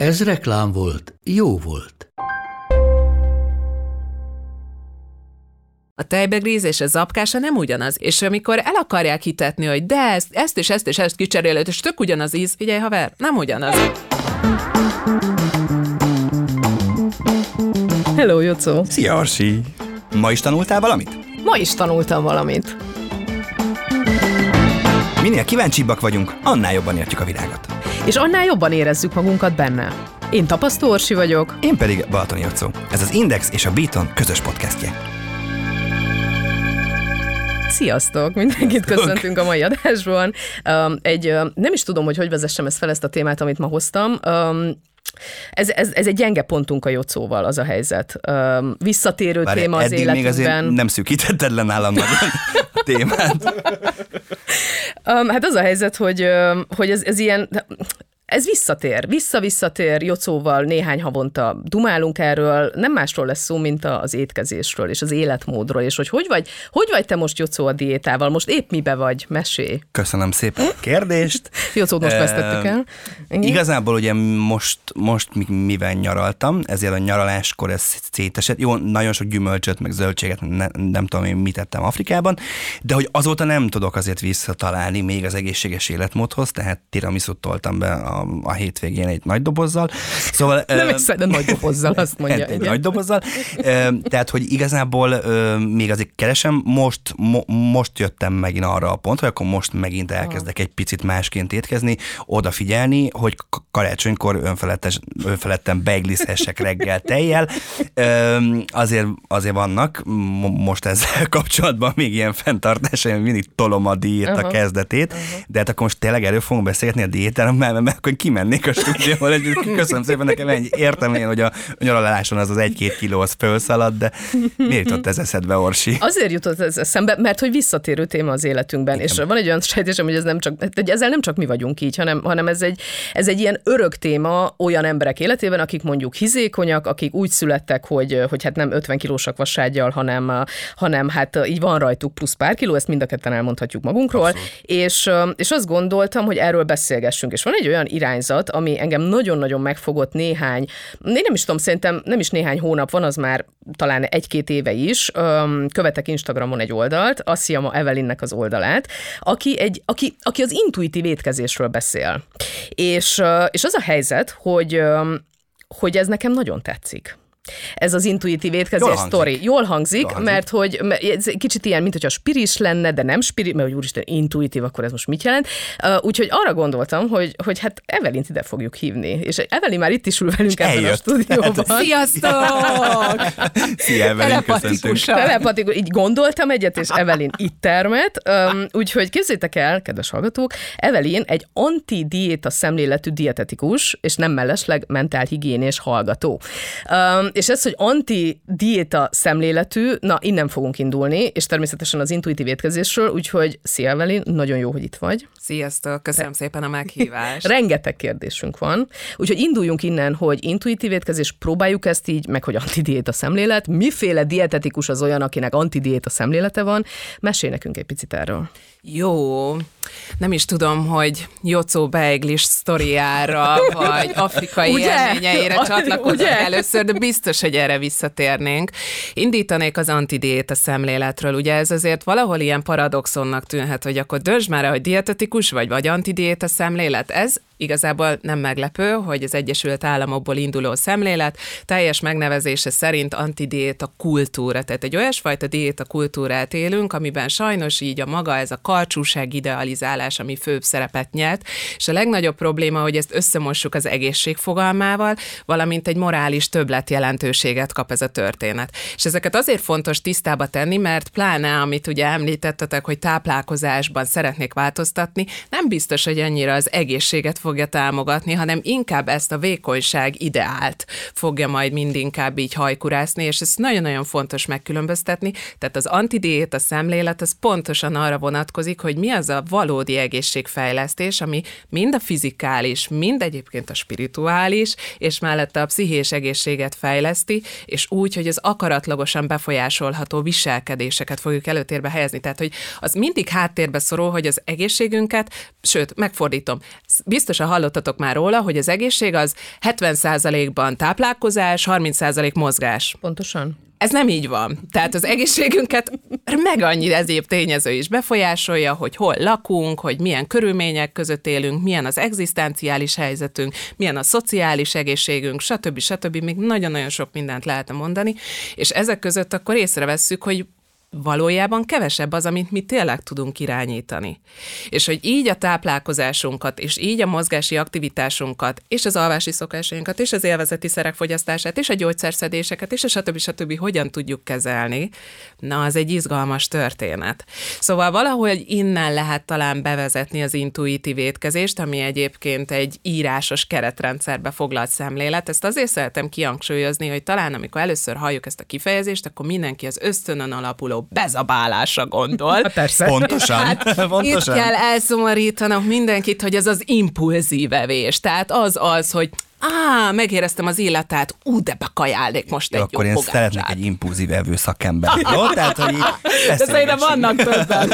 Ez reklám volt, jó volt. A tejbegríz és a zapkása nem ugyanaz, és amikor el akarják hitetni, hogy de ezt, ezt és ezt és ezt kicseréled, és tök ugyanaz íz, figyelj haver, nem ugyanaz. Hello, Jocó! Szia, Arsi! Ma is tanultál valamit? Ma is tanultam valamit. Minél kíváncsibbak vagyunk, annál jobban értjük a világot. És annál jobban érezzük magunkat benne. Én Tapasztó Orsi vagyok. Én pedig Balatoni Jocó. Ez az Index és a Beaton közös podcastje. Sziasztok! Mindenkit köszöntünk a mai adásban. Um, egy, um, nem is tudom, hogy hogy vezessem ezt fel, ezt a témát, amit ma hoztam. Um, ez, ez, ez egy gyenge pontunk a Jocóval, az a helyzet. Visszatérő Bár téma az eddig életünkben. még azért nem szűkítetted le nálam nagyon témát. Um, hát az a helyzet, hogy, hogy ez, ez ilyen, ez visszatér, vissza-visszatér, Jocóval néhány havonta dumálunk erről, nem másról lesz szó, mint az étkezésről és az életmódról, és hogy hogy vagy, hogy vagy te most Jocó a diétával, most épp mibe vagy, mesé. Köszönöm szépen a kérdést. Jocót most vesztettük el. Igen? Igazából ugye most, most mi- mivel nyaraltam, ezért a nyaraláskor ez szétesett. Jó, nagyon sok gyümölcsöt, meg zöldséget, ne, nem tudom én mit tettem Afrikában, de hogy azóta nem tudok azért visszatalálni még az egészséges életmódhoz, tehát tiramisút toltam be a, a hétvégén egy nagy dobozzal. Szóval, Nem ö, egyszer, de nagy dobozzal, azt mondja. egy, egy nagy dobozzal. Tehát, hogy igazából még azért keresem, most, mo, most jöttem megint arra a pontra, hogy akkor most megint elkezdek egy picit másként étkezni, odafigyelni, hogy karácsonykor önfelettes, önfeledten beiglizhessek reggel tejjel. Azért, azért vannak mo- most ezzel kapcsolatban még ilyen fenntartásaim, mindig tolom a diéta Aha. kezdetét, de hát akkor most tényleg erről fogunk beszélgetni a diétáról, mert, mert akkor kimennék a stúdióval, és köszönöm szépen nekem ennyi. Értem én, hogy a nyaraláson az az egy-két kiló az fölszalad, de miért jutott ez eszedbe, Orsi? Azért jutott ez eszembe, mert hogy visszatérő téma az életünkben, Igen. és van egy olyan sejtésem, hogy ez nem csak, hogy ezzel nem csak mi vagyunk így, hanem, hanem ez, egy, ez egy ilyen örök téma olyan emberek életében, akik mondjuk hizékonyak, akik úgy születtek, hogy, hogy hát nem 50 kilósak vassággyal, hanem, hanem hát így van rajtuk plusz pár kiló, ezt mind a ketten elmondhatjuk magunkról, és, és azt gondoltam, hogy erről beszélgessünk. És van egy olyan irányzat, ami engem nagyon-nagyon megfogott néhány, én nem is tudom, szerintem nem is néhány hónap van, az már talán egy-két éve is, követek Instagramon egy oldalt, Assziama Evelinnek az oldalát, aki, egy, aki, aki az intuitív étkezésről beszél. És, és az a helyzet, hogy, hogy ez nekem nagyon tetszik. Ez az intuitív étkezés sztori. Jól hangzik, Jól hangzik. mert hogy ez kicsit ilyen, mint hogyha spiris lenne, de nem spiris, mert hogy úristen, intuitív, akkor ez most mit jelent? Uh, úgyhogy arra gondoltam, hogy, hogy hát Evelint ide fogjuk hívni. És Evelin már itt is ül velünk ebben a stúdióban. Sziasztok! Szia, Evelyn. Telepatikusan. Telepatikus, így gondoltam egyet, és Evelyn itt termet. Um, úgyhogy képzétek el, kedves hallgatók, Evelyn egy anti-diéta szemléletű dietetikus, és nem mellesleg mentálhigiénés hallgató. És ez, hogy anti-diéta szemléletű, na innen fogunk indulni, és természetesen az intuitív étkezésről, úgyhogy szia Evelyn, nagyon jó, hogy itt vagy. Sziasztok, köszönöm szépen a meghívást. Rengeteg kérdésünk van, úgyhogy induljunk innen, hogy intuitív étkezés, próbáljuk ezt így, meg hogy antidiéta szemlélet. Miféle dietetikus az olyan, akinek antidiéta szemlélete van? Mesélj nekünk egy picit erről. Jó, nem is tudom, hogy Jocó Beiglis sztoriára, vagy afrikai Ugye? élményeire csatlakozom Ugye? először, de biztos, hogy erre visszatérnénk. Indítanék az antidiéta szemléletről. Ugye ez azért valahol ilyen paradoxonnak tűnhet, hogy akkor döntsd már hogy dietetikus vagy, vagy antidiéta szemlélet. Ez igazából nem meglepő, hogy az Egyesült Államokból induló szemlélet teljes megnevezése szerint antidiéta kultúra. Tehát egy olyasfajta diéta kultúrát élünk, amiben sajnos így a maga ez a karcsúság idealizálás, ami főbb szerepet nyert, és a legnagyobb probléma, hogy ezt összemossuk az egészség fogalmával, valamint egy morális többlet jelentőséget kap ez a történet. És ezeket azért fontos tisztába tenni, mert pláne, amit ugye említettetek, hogy táplálkozásban szeretnék változtatni, nem biztos, hogy annyira az egészséget fogja fogja támogatni, hanem inkább ezt a vékonyság ideált fogja majd mindinkább így hajkurászni, és ez nagyon-nagyon fontos megkülönböztetni. Tehát az antidiét, a szemlélet, az pontosan arra vonatkozik, hogy mi az a valódi egészségfejlesztés, ami mind a fizikális, mind egyébként a spirituális, és mellette a pszichés egészséget fejleszti, és úgy, hogy az akaratlagosan befolyásolható viselkedéseket fogjuk előtérbe helyezni. Tehát, hogy az mindig háttérbe szorul, hogy az egészségünket, sőt, megfordítom, biztosan hallottatok már róla, hogy az egészség az 70%-ban táplálkozás, 30% mozgás. Pontosan. Ez nem így van. Tehát az egészségünket meg annyi egyéb tényező is befolyásolja, hogy hol lakunk, hogy milyen körülmények között élünk, milyen az egzisztenciális helyzetünk, milyen a szociális egészségünk, stb. stb. Még nagyon-nagyon sok mindent lehetne mondani, és ezek között akkor észrevesszük, hogy valójában kevesebb az, amit mi tényleg tudunk irányítani. És hogy így a táplálkozásunkat, és így a mozgási aktivitásunkat, és az alvási szokásainkat, és az élvezeti szerek fogyasztását, és a gyógyszerszedéseket, és a stb. stb. hogyan tudjuk kezelni, na, az egy izgalmas történet. Szóval valahol innen lehet talán bevezetni az intuitív étkezést, ami egyébként egy írásos keretrendszerbe foglalt szemlélet. Ezt azért szeretem kihangsúlyozni, hogy talán amikor először halljuk ezt a kifejezést, akkor mindenki az ösztönön alapuló bezabálásra gondol. Hát persze. Pontosan. Hát, Pontosan. Itt kell elszomorítanak mindenkit, hogy ez az impulzív evés. Tehát az az, hogy á, megéreztem az illatát, ú, de bekajálnék most egy akkor jó én pogácsát. szeretnék egy impulzív evő szakember. Jó? Tehát, hogy De szerintem vannak többen.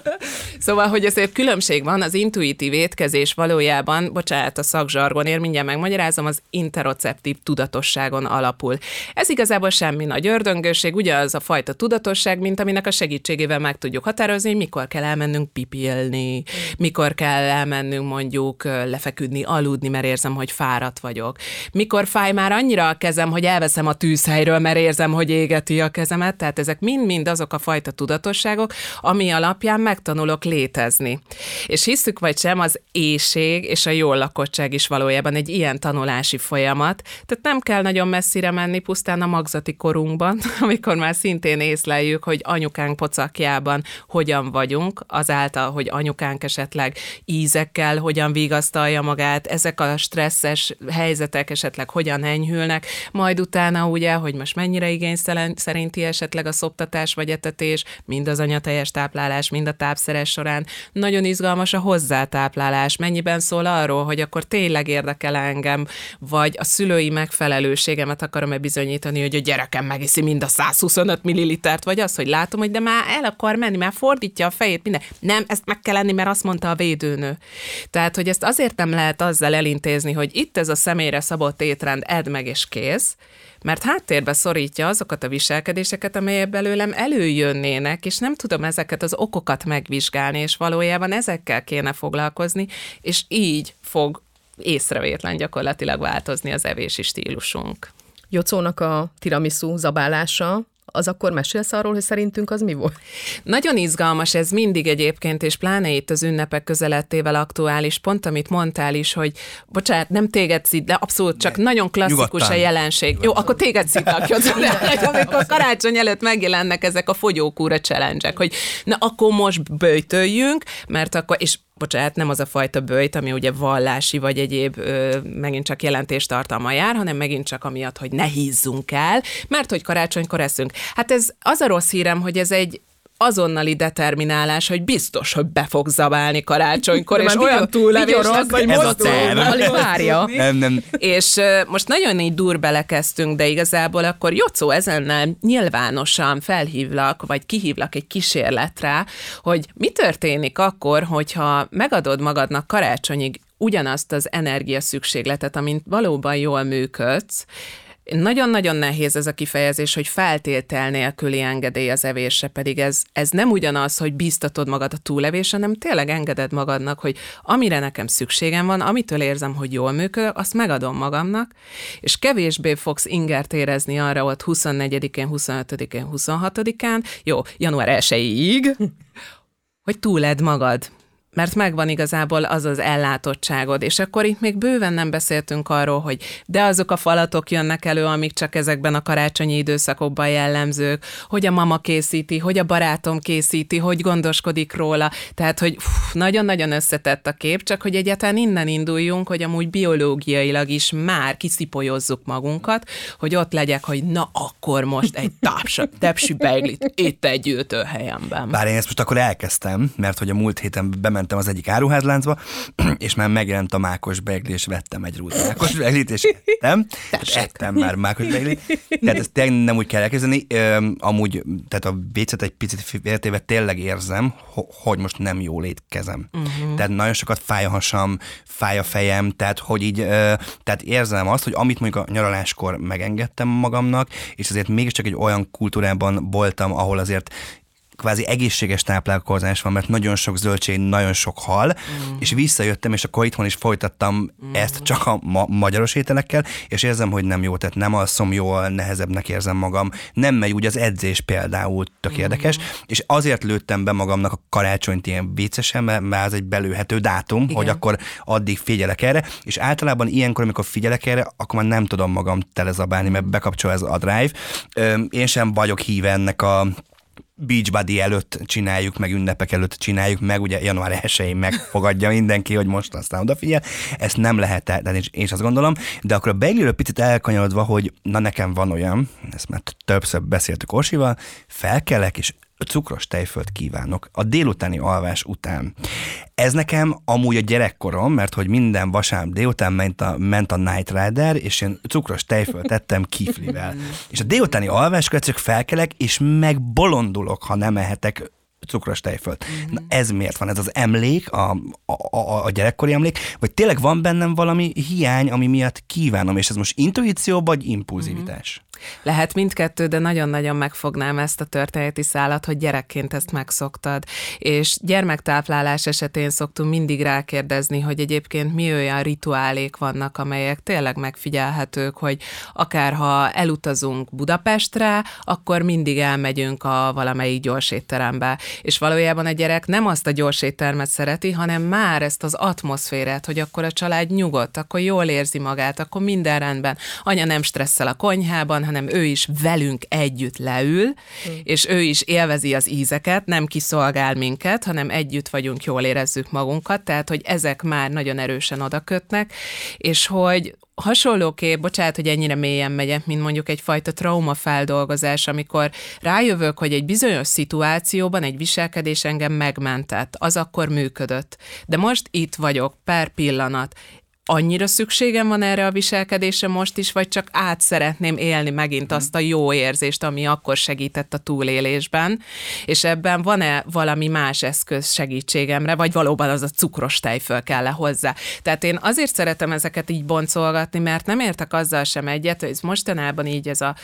szóval, hogy azért különbség van, az intuitív étkezés valójában, bocsánat, a szakzsargonért mindjárt megmagyarázom, az interoceptív tudatosságon alapul. Ez igazából semmi nagy ördöngőség, ugye az a fajta tudatosság, mint aminek a segítségével meg tudjuk határozni, hogy mikor kell elmennünk pipilni, mikor kell elmennünk mondjuk lefeküdni, aludni, mert érzem, hogy fáradt vagyok. Mikor fáj már annyira a kezem, hogy elveszem a tűzhelyről, mert érzem, hogy égeti a kezemet. Tehát ezek mind-mind azok a fajta tudatosságok, ami alapján megtanulok létezni. És hiszük vagy sem, az éjség és a jól lakottság is valójában egy ilyen tanulási folyamat. Tehát nem kell nagyon messzire menni, pusztán a magzati korunkban, amikor már szintén észleljük, hogy anyukánk pocakjában hogyan vagyunk, azáltal, hogy anyukánk esetleg ízekkel hogyan vigasztalja magát, ezek a stresszes helyzetek esetleg hogyan enyhülnek, majd utána ugye, hogy most mennyire igény szerinti esetleg a szoptatás vagy etetés, mind az anyateljes táplálás, mind a tápszeres során. Nagyon izgalmas a hozzátáplálás, mennyiben szól arról, hogy akkor tényleg érdekel engem, vagy a szülői megfelelőségemet akarom-e bizonyítani, hogy a gyerekem megiszi mind a 125 millilitert, vagy az, hogy látom, hogy de már el akar menni, már fordítja a fejét, minden. Nem, ezt meg kell lenni, mert azt mondta a védőnő. Tehát, hogy ezt azért nem lehet azzal elintézni, hogy itt ez a személyre szabott étrend, edd meg és kész, mert háttérbe szorítja azokat a viselkedéseket, amelyek belőlem előjönnének, és nem tudom ezeket az okokat megvizsgálni, és valójában ezekkel kéne foglalkozni, és így fog észrevétlen gyakorlatilag változni az evési stílusunk. Jocónak a tiramisu zabálása az akkor mesélsz arról, hogy szerintünk az mi volt? Nagyon izgalmas ez mindig egyébként, és pláne itt az ünnepek közelettével aktuális, pont amit mondtál is, hogy bocsánat, nem téged szid, de abszolút csak de nagyon klasszikus nyugodtan. a jelenség. Nyugodtan. Jó, akkor téged szidnak, amikor karácsony előtt megjelennek ezek a fogyókúra challenge hogy na akkor most böjtöljünk, mert akkor, és bocsánat, nem az a fajta bőjt, ami ugye vallási vagy egyéb ö, megint csak jelentéstartalma jár, hanem megint csak amiatt, hogy ne hízzunk el, mert hogy karácsonykor eszünk. Hát ez az a rossz hírem, hogy ez egy azonnali determinálás, hogy biztos, hogy be fog zabálni karácsonykor, és olyan túllevés lesz, hogy ez a terv. várja. Nem, nem. És uh, most nagyon így dur belekezdtünk, de igazából akkor Jocó ezennel nyilvánosan felhívlak, vagy kihívlak egy kísérletre, hogy mi történik akkor, hogyha megadod magadnak karácsonyig ugyanazt az energia szükségletet, amint valóban jól működsz, nagyon-nagyon nehéz ez a kifejezés, hogy feltétel nélküli engedély az evésre, pedig ez, ez nem ugyanaz, hogy biztatod magad a túlevésre, hanem tényleg engeded magadnak, hogy amire nekem szükségem van, amitől érzem, hogy jól működök, azt megadom magamnak, és kevésbé fogsz ingert érezni arra ott 24-én, 25-én, 26-án, jó, január 1-ig, hogy túled magad mert megvan igazából az az ellátottságod, és akkor itt még bőven nem beszéltünk arról, hogy de azok a falatok jönnek elő, amik csak ezekben a karácsonyi időszakokban jellemzők, hogy a mama készíti, hogy a barátom készíti, hogy gondoskodik róla, tehát hogy nagyon-nagyon összetett a kép, csak hogy egyáltalán innen induljunk, hogy amúgy biológiailag is már kiszipolyozzuk magunkat, hogy ott legyek, hogy na akkor most egy tápsa, tepsi beiglit itt egy ültőhelyemben. Bár én ezt most akkor elkezdtem, mert hogy a múlt héten bementem az egyik áruházláncba, és már megjelent a mákos beigli, és vettem egy rút mákos beiglit, és ettem, és ettem már mákos beiglit. Tehát ezt tényleg nem úgy kell elkezdeni. Amúgy, tehát a vécet egy picit féltéve tényleg érzem, hogy most nem jól étkezem. Uh-huh. Tehát nagyon sokat fáj a hasam, fáj a fejem, tehát hogy így, tehát érzem azt, hogy amit mondjuk a nyaraláskor megengedtem magamnak, és azért mégiscsak egy olyan kultúrában voltam, ahol azért kvázi egészséges táplálkozás van, mert nagyon sok zöldség, nagyon sok hal, mm. és visszajöttem, és akkor itthon is folytattam mm. ezt csak a ma- magyaros ételekkel, és érzem, hogy nem jó, tehát nem alszom jól, nehezebbnek érzem magam, nem megy úgy az edzés például, tök mm. érdekes, és azért lőttem be magamnak a karácsonyt ilyen viccesen, mert, ez egy belőhető dátum, Igen. hogy akkor addig figyelek erre, és általában ilyenkor, amikor figyelek erre, akkor már nem tudom magam telezabálni, mert bekapcsol ez a drive. Én sem vagyok híve ennek a Beachbody előtt csináljuk, meg ünnepek előtt csináljuk, meg ugye január 1-én megfogadja mindenki, hogy most aztán odafigyel. Ezt nem lehet, de én, én azt gondolom, de akkor a beigliről picit elkanyarodva, hogy na nekem van olyan, ezt már többször beszéltük Orsival, felkelek, és cukros tejfölt kívánok a délutáni alvás után. Ez nekem amúgy a gyerekkorom, mert hogy minden vasárnap délután ment a, ment a Night Rider, és én cukros tejfölt ettem kiflivel. és a délutáni alváskor csak felkelek, és megbolondulok, ha nem ehetek cukros tejfölt. Mm-hmm. Na ez miért van? Ez az emlék, a, a, a, a gyerekkori emlék, vagy tényleg van bennem valami hiány, ami miatt kívánom, és ez most intuíció vagy impulzivitás? Mm-hmm. Lehet mindkettő, de nagyon-nagyon megfognám ezt a történeti szálat, hogy gyerekként ezt megszoktad. És gyermektáplálás esetén szoktunk mindig rákérdezni, hogy egyébként mi olyan rituálék vannak, amelyek tényleg megfigyelhetők, hogy akár ha elutazunk Budapestre, akkor mindig elmegyünk a valamelyik gyorsétterembe. És valójában a gyerek nem azt a gyorséttermet szereti, hanem már ezt az atmoszférát, hogy akkor a család nyugodt, akkor jól érzi magát, akkor minden rendben. Anya nem stresszel a konyhában, hanem ő is velünk együtt leül, mm. és ő is élvezi az ízeket, nem kiszolgál minket, hanem együtt vagyunk, jól érezzük magunkat, tehát hogy ezek már nagyon erősen oda kötnek, és hogy hasonlóképp, bocsánat, hogy ennyire mélyen megyek, mint mondjuk egyfajta traumafeldolgozás, amikor rájövök, hogy egy bizonyos szituációban egy viselkedés engem megmentett, az akkor működött. De most itt vagyok, per pillanat, annyira szükségem van erre a viselkedésre most is, vagy csak át szeretném élni megint azt a jó érzést, ami akkor segített a túlélésben, és ebben van-e valami más eszköz segítségemre, vagy valóban az a cukros tejföl kell -e hozzá. Tehát én azért szeretem ezeket így boncolgatni, mert nem értek azzal sem egyet, hogy mostanában így ez a,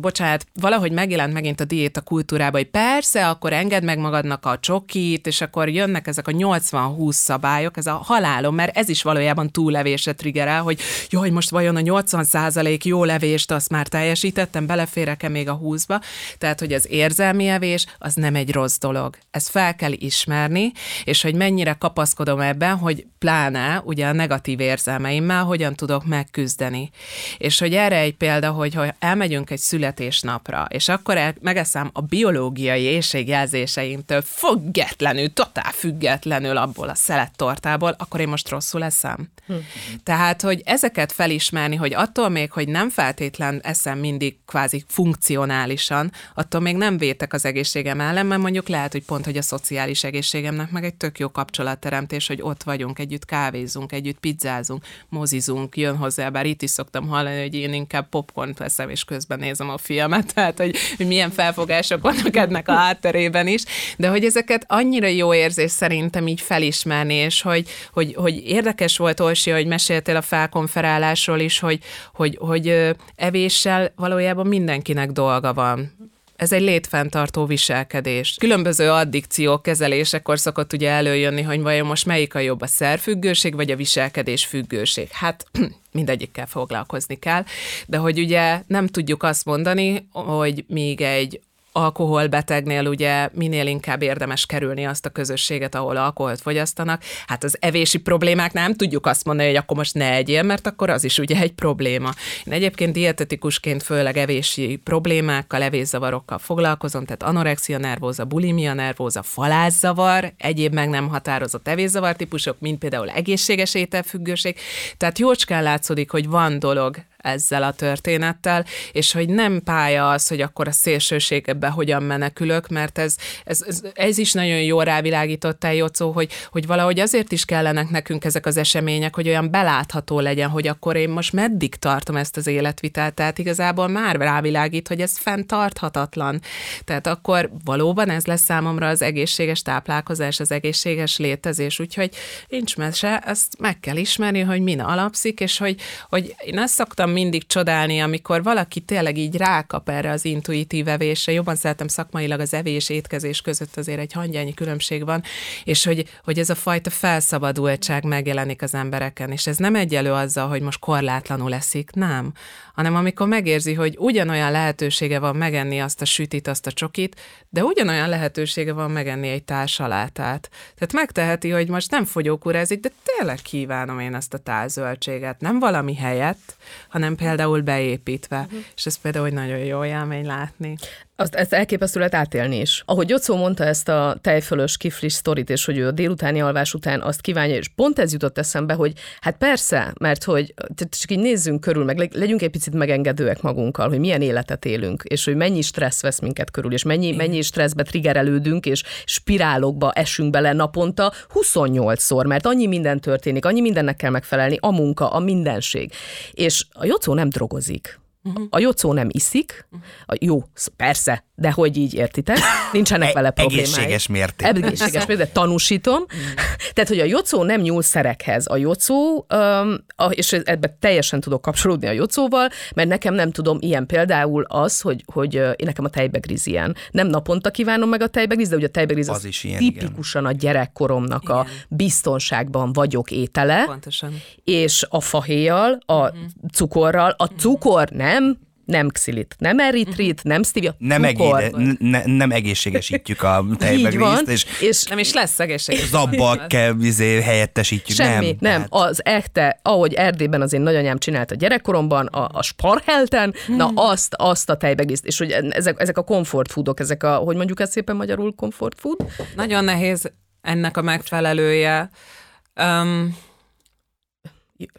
bocsánat, valahogy megjelent megint a diéta kultúrában, hogy persze, akkor engedd meg magadnak a csokit, és akkor jönnek ezek a 80-20 szabályok, ez a halálom, mert ez is valójában túl levésre triggerel, hogy jaj, most vajon a 80% jó levést azt már teljesítettem, beleférek-e még a 20-ba? Tehát, hogy az érzelmi evés az nem egy rossz dolog. Ezt fel kell ismerni, és hogy mennyire kapaszkodom ebben, hogy pláne ugye a negatív érzelmeimmel hogyan tudok megküzdeni. És hogy erre egy példa, hogy ha elmegyünk egy születésnapra, és akkor el, megeszem a biológiai éjségjelzéseimtől függetlenül, totál függetlenül abból a szelettortából, akkor én most rosszul eszem. Hm. Tehát, hogy ezeket felismerni, hogy attól még, hogy nem feltétlen eszem mindig kvázi funkcionálisan, attól még nem vétek az egészségem ellen, mert mondjuk lehet, hogy pont, hogy a szociális egészségemnek meg egy tök jó kapcsolatteremtés, hogy ott vagyunk, együtt kávézunk, együtt pizzázunk, mozizunk, jön hozzá, bár itt is szoktam hallani, hogy én inkább popcorn veszem, és közben nézem a filmet, tehát, hogy, hogy milyen felfogások vannak ennek a hátterében is, de hogy ezeket annyira jó érzés szerintem így felismerni, és hogy, hogy, hogy érdekes volt Orsi, hogy meséltél a felkonferálásról is, hogy, hogy, hogy evéssel valójában mindenkinek dolga van ez egy létfenntartó viselkedés. Különböző addikciók kezelésekor szokott ugye előjönni, hogy vajon most melyik a jobb a szerfüggőség, vagy a viselkedés függőség. Hát mindegyikkel foglalkozni kell, de hogy ugye nem tudjuk azt mondani, hogy még egy alkoholbetegnél ugye minél inkább érdemes kerülni azt a közösséget, ahol alkoholt fogyasztanak. Hát az evési problémák nem tudjuk azt mondani, hogy akkor most ne egyél, mert akkor az is ugye egy probléma. Én egyébként dietetikusként főleg evési problémákkal, evészavarokkal foglalkozom, tehát anorexia nervóza, bulimia nervóza, falázzavar, egyéb meg nem határozott evészavar típusok, mint például egészséges ételfüggőség. Tehát jócskán látszódik, hogy van dolog ezzel a történettel, és hogy nem pálya az, hogy akkor a szélsőségbe hogyan menekülök, mert ez, ez, ez, ez is nagyon jól rávilágítottál, Jocó, hogy, hogy valahogy azért is kellenek nekünk ezek az események, hogy olyan belátható legyen, hogy akkor én most meddig tartom ezt az életvitelt, tehát igazából már rávilágít, hogy ez fenntarthatatlan. Tehát akkor valóban ez lesz számomra az egészséges táplálkozás, az egészséges létezés, úgyhogy nincs mese, ezt meg kell ismerni, hogy min alapszik, és hogy, hogy én azt szoktam szoktam mindig csodálni, amikor valaki tényleg így rákap erre az intuitív evésre. Jobban szeretem szakmailag az evés étkezés között azért egy hangyányi különbség van, és hogy, hogy ez a fajta felszabadultság megjelenik az embereken, és ez nem egyelő azzal, hogy most korlátlanul eszik, nem, hanem amikor megérzi, hogy ugyanolyan lehetősége van megenni azt a sütit, azt a csokit, de ugyanolyan lehetősége van megenni egy társalátát. Tehát megteheti, hogy most nem fogyókúrázik, de tényleg kívánom én ezt a tálzöldséget, nem valami helyett, hanem például beépítve. Uh-huh. És ez például nagyon jó élmény látni azt, ezt elképesztő lehet átélni is. Ahogy Jocó mondta ezt a tejfölös kiflis sztorit, és hogy ő a délutáni alvás után azt kívánja, és pont ez jutott eszembe, hogy hát persze, mert hogy csak így nézzünk körül, meg legyünk egy picit megengedőek magunkkal, hogy milyen életet élünk, és hogy mennyi stressz vesz minket körül, és mennyi, mennyi stresszbe triggerelődünk, és spirálokba esünk bele naponta 28-szor, mert annyi minden történik, annyi mindennek kell megfelelni, a munka, a mindenség. És a Jocó nem drogozik Uh-huh. A jocó nem iszik, a, jó, persze, de hogy így értitek, nincsenek vele problémái. Egészséges mértékben. Egészséges mértékben, de tanúsítom. Uh-huh. Tehát, hogy a jocó nem nyúl szerekhez. A jocó, és ebbe teljesen tudok kapcsolódni a jocóval, mert nekem nem tudom, ilyen például az, hogy, hogy uh, nekem a tejbegriz ilyen. Nem naponta kívánom meg a tejbegriz, de ugye a tejbegriz az, az is ilyen, tipikusan igen. a gyerekkoromnak igen. a biztonságban vagyok étele. Pontosan. És a fahéjjal, a uh-huh. cukorral, a cukor nem nem nem xilit, nem eritrit, nem stevia, nem, egéde, ne, nem egészségesítjük a tejbegrízt, és, és nem is lesz egészséges. Zabbal kell izé, helyettesítjük. Semmi, nem. nem. Hát. Az ekte, ahogy Erdélyben az én nagyanyám csinálta gyerekkoromban, a, a sparhelten, hmm. na azt, azt a tejbegrízt, és hogy ezek, ezek a comfort foodok, ezek a, hogy mondjuk ezt szépen magyarul comfort food? Nagyon nehéz ennek a megfelelője. Um,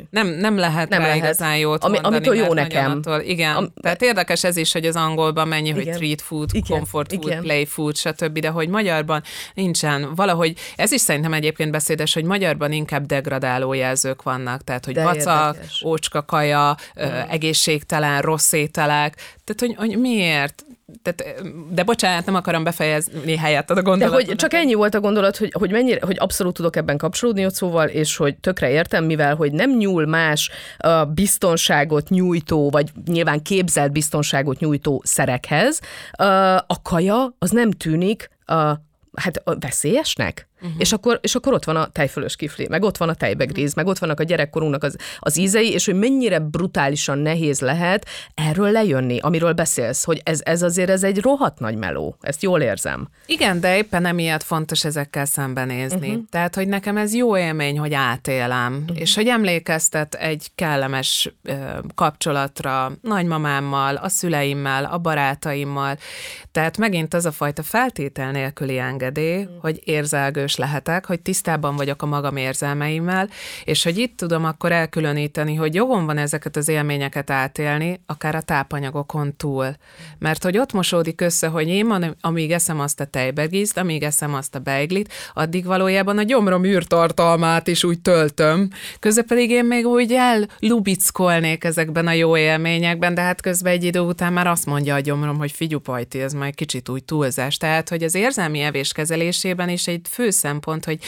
nem, nem lehet nem rá lehet. igazán jót Ami, mondani, Amitől jó nekem. Attól, igen, Am, tehát érdekes ez is, hogy az angolban mennyi, igen. hogy treat food, igen. comfort food, igen. play food, stb., de hogy magyarban nincsen. Valahogy, ez is szerintem egyébként beszédes, hogy magyarban inkább degradáló jelzők vannak, tehát hogy de vacak, érdekes. ócska kaja, mm. egészségtelen, rossz ételek, tehát hogy, hogy miért? Tehát, de bocsánat, nem akarom befejezni helyett a gondolatot. De hogy csak ennyi volt a gondolat, hogy, hogy mennyire, hogy abszolút tudok ebben kapcsolódni szóval, és hogy tökre értem, mivel hogy nem nyúl más a biztonságot nyújtó, vagy nyilván képzelt biztonságot nyújtó szerekhez, a kaja az nem tűnik hát veszélyesnek? Uh-huh. És, akkor, és akkor ott van a tejfölös kifli, meg ott van a tejbegríz, uh-huh. meg ott vannak a gyerekkorunknak az, az ízei, és hogy mennyire brutálisan nehéz lehet erről lejönni, amiről beszélsz, hogy ez, ez azért ez egy rohadt nagy meló. Ezt jól érzem. Igen, de éppen emiatt fontos ezekkel szembenézni. Uh-huh. Tehát, hogy nekem ez jó élmény, hogy átélem, uh-huh. és hogy emlékeztet egy kellemes ö, kapcsolatra nagymamámmal, a szüleimmel, a barátaimmal. Tehát megint az a fajta feltétel nélküli engedély, uh-huh. hogy érzelgő felelős lehetek, hogy tisztában vagyok a magam érzelmeimmel, és hogy itt tudom akkor elkülöníteni, hogy jogom van ezeket az élményeket átélni, akár a tápanyagokon túl. Mert hogy ott mosódik össze, hogy én, amíg eszem azt a tejbegízt, amíg eszem azt a beiglit, addig valójában a gyomrom űrtartalmát is úgy töltöm. Közben pedig én még úgy ellubickolnék ezekben a jó élményekben, de hát közben egy idő után már azt mondja a gyomrom, hogy figyú pajti, ez majd kicsit úgy túlzás. Tehát, hogy az érzelmi evés kezelésében is egy fő szempont, hogy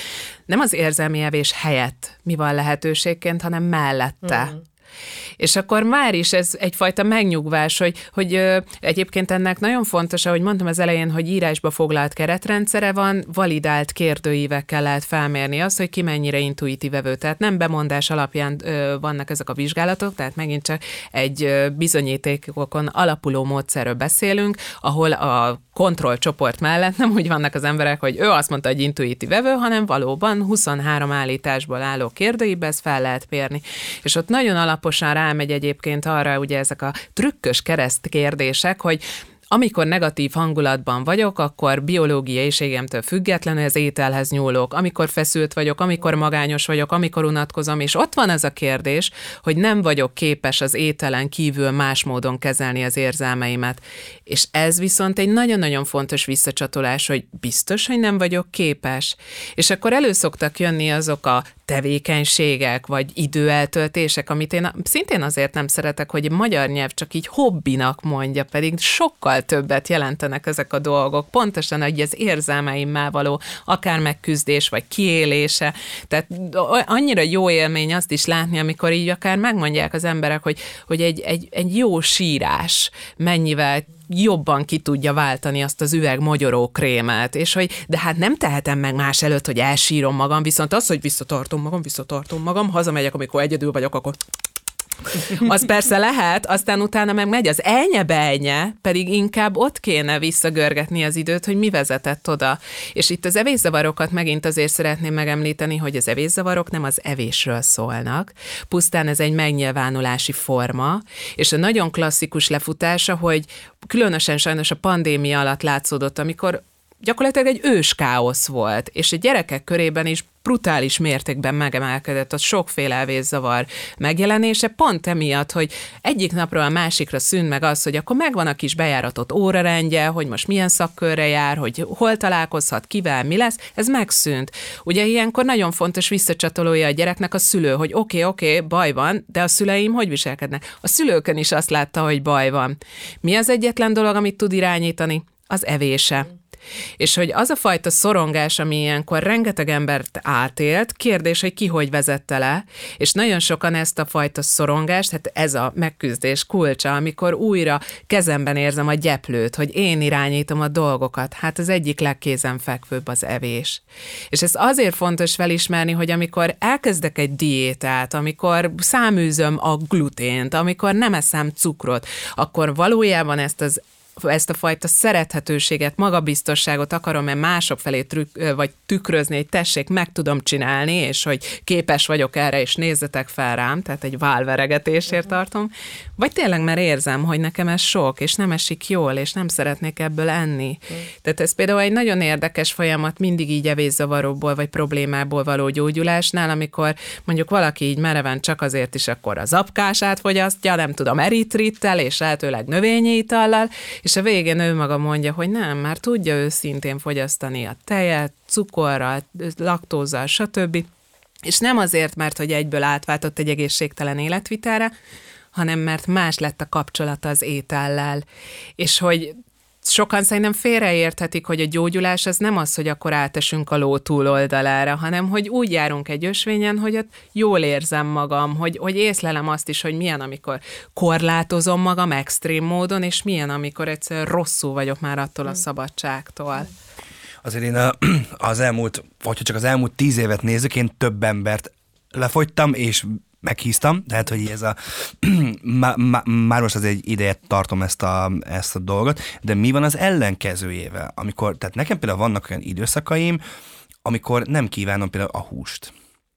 nem az érzelmi evés helyett mi van lehetőségként, hanem mellette. Mm. És akkor már is ez egyfajta megnyugvás, hogy, hogy ö, egyébként ennek nagyon fontos, ahogy mondtam az elején, hogy írásba foglalt keretrendszere van, validált kérdőívekkel lehet felmérni azt, hogy ki mennyire intuitív evő. Tehát nem bemondás alapján ö, vannak ezek a vizsgálatok, tehát megint csak egy ö, bizonyítékokon alapuló módszerről beszélünk, ahol a kontrollcsoport mellett nem úgy vannak az emberek, hogy ő azt mondta, hogy intuitív vevő, hanem valóban 23 állításból álló kérdőibe ezt fel lehet mérni. És ott nagyon alaposan rámegy egyébként arra ugye ezek a trükkös kereszt kérdések, hogy amikor negatív hangulatban vagyok, akkor biológiai éjségemtől függetlenül az ételhez nyúlok. Amikor feszült vagyok, amikor magányos vagyok, amikor unatkozom, és ott van ez a kérdés, hogy nem vagyok képes az ételen kívül más módon kezelni az érzelmeimet. És ez viszont egy nagyon-nagyon fontos visszacsatolás, hogy biztos, hogy nem vagyok képes. És akkor előszoktak jönni azok a tevékenységek, vagy időeltöltések, amit én szintén azért nem szeretek, hogy magyar nyelv csak így hobbinak mondja, pedig sokkal többet jelentenek ezek a dolgok, pontosan hogy az érzelmeimmel való akár megküzdés, vagy kiélése. Tehát annyira jó élmény azt is látni, amikor így akár megmondják az emberek, hogy, hogy egy, egy, egy jó sírás mennyivel jobban ki tudja váltani azt az üveg mogyoró krémet, és hogy de hát nem tehetem meg más előtt, hogy elsírom magam, viszont az, hogy visszatartom magam, visszatartom magam, hazamegyek, amikor egyedül vagyok, akkor az persze lehet, aztán utána meg megy az elnye pedig inkább ott kéne visszagörgetni az időt, hogy mi vezetett oda. És itt az evészavarokat megint azért szeretném megemlíteni, hogy az evészavarok nem az evésről szólnak, pusztán ez egy megnyilvánulási forma, és a nagyon klasszikus lefutása, hogy különösen sajnos a pandémia alatt látszódott, amikor gyakorlatilag egy ős káosz volt, és a gyerekek körében is brutális mértékben megemelkedett a sokféle elvészzavar megjelenése, pont emiatt, hogy egyik napról a másikra szűnt meg az, hogy akkor megvan a kis bejáratott órarendje, hogy most milyen szakkörre jár, hogy hol találkozhat, kivel, mi lesz, ez megszűnt. Ugye ilyenkor nagyon fontos visszacsatolója a gyereknek a szülő, hogy oké, okay, oké, okay, baj van, de a szüleim hogy viselkednek? A szülőkön is azt látta, hogy baj van. Mi az egyetlen dolog, amit tud irányítani? Az evése. És hogy az a fajta szorongás, ami ilyenkor rengeteg embert átélt, kérdés, hogy ki hogy vezette le, és nagyon sokan ezt a fajta szorongást, hát ez a megküzdés kulcsa, amikor újra kezemben érzem a gyeplőt, hogy én irányítom a dolgokat, hát az egyik legkézenfekvőbb az evés. És ez azért fontos felismerni, hogy amikor elkezdek egy diétát, amikor száműzöm a glutént, amikor nem eszem cukrot, akkor valójában ezt az ezt a fajta szerethetőséget, magabiztosságot akarom-e mások felé trükk, vagy tükrözni, hogy tessék, meg tudom csinálni, és hogy képes vagyok erre, és nézzetek fel rám, tehát egy válveregetésért tartom, vagy tényleg már érzem, hogy nekem ez sok, és nem esik jól, és nem szeretnék ebből enni. Tehát ez például egy nagyon érdekes folyamat mindig így evészavaróból, vagy problémából való gyógyulásnál, amikor mondjuk valaki így mereven csak azért is akkor az apkását fogyasztja, nem tudom, eritrittel, és lehetőleg növényi itallal, és a végén ő maga mondja, hogy nem, már tudja őszintén fogyasztani a tejet, cukorral, laktózzal, stb. És nem azért, mert hogy egyből átváltott egy egészségtelen életvitára, hanem mert más lett a kapcsolata az étellel. És hogy sokan szerintem félreérthetik, hogy a gyógyulás az nem az, hogy akkor átesünk a ló túloldalára, hanem hogy úgy járunk egy ösvényen, hogy ott jól érzem magam, hogy, hogy észlelem azt is, hogy milyen, amikor korlátozom magam extrém módon, és milyen, amikor egyszer rosszul vagyok már attól a szabadságtól. Azért én az elmúlt, vagy csak az elmúlt tíz évet nézzük, én több embert lefogytam, és meghíztam, tehát hogy ez a, má, má, már most az egy ideje tartom ezt a, ezt a dolgot, de mi van az ellenkezőjével, amikor, tehát nekem például vannak olyan időszakaim, amikor nem kívánom például a húst.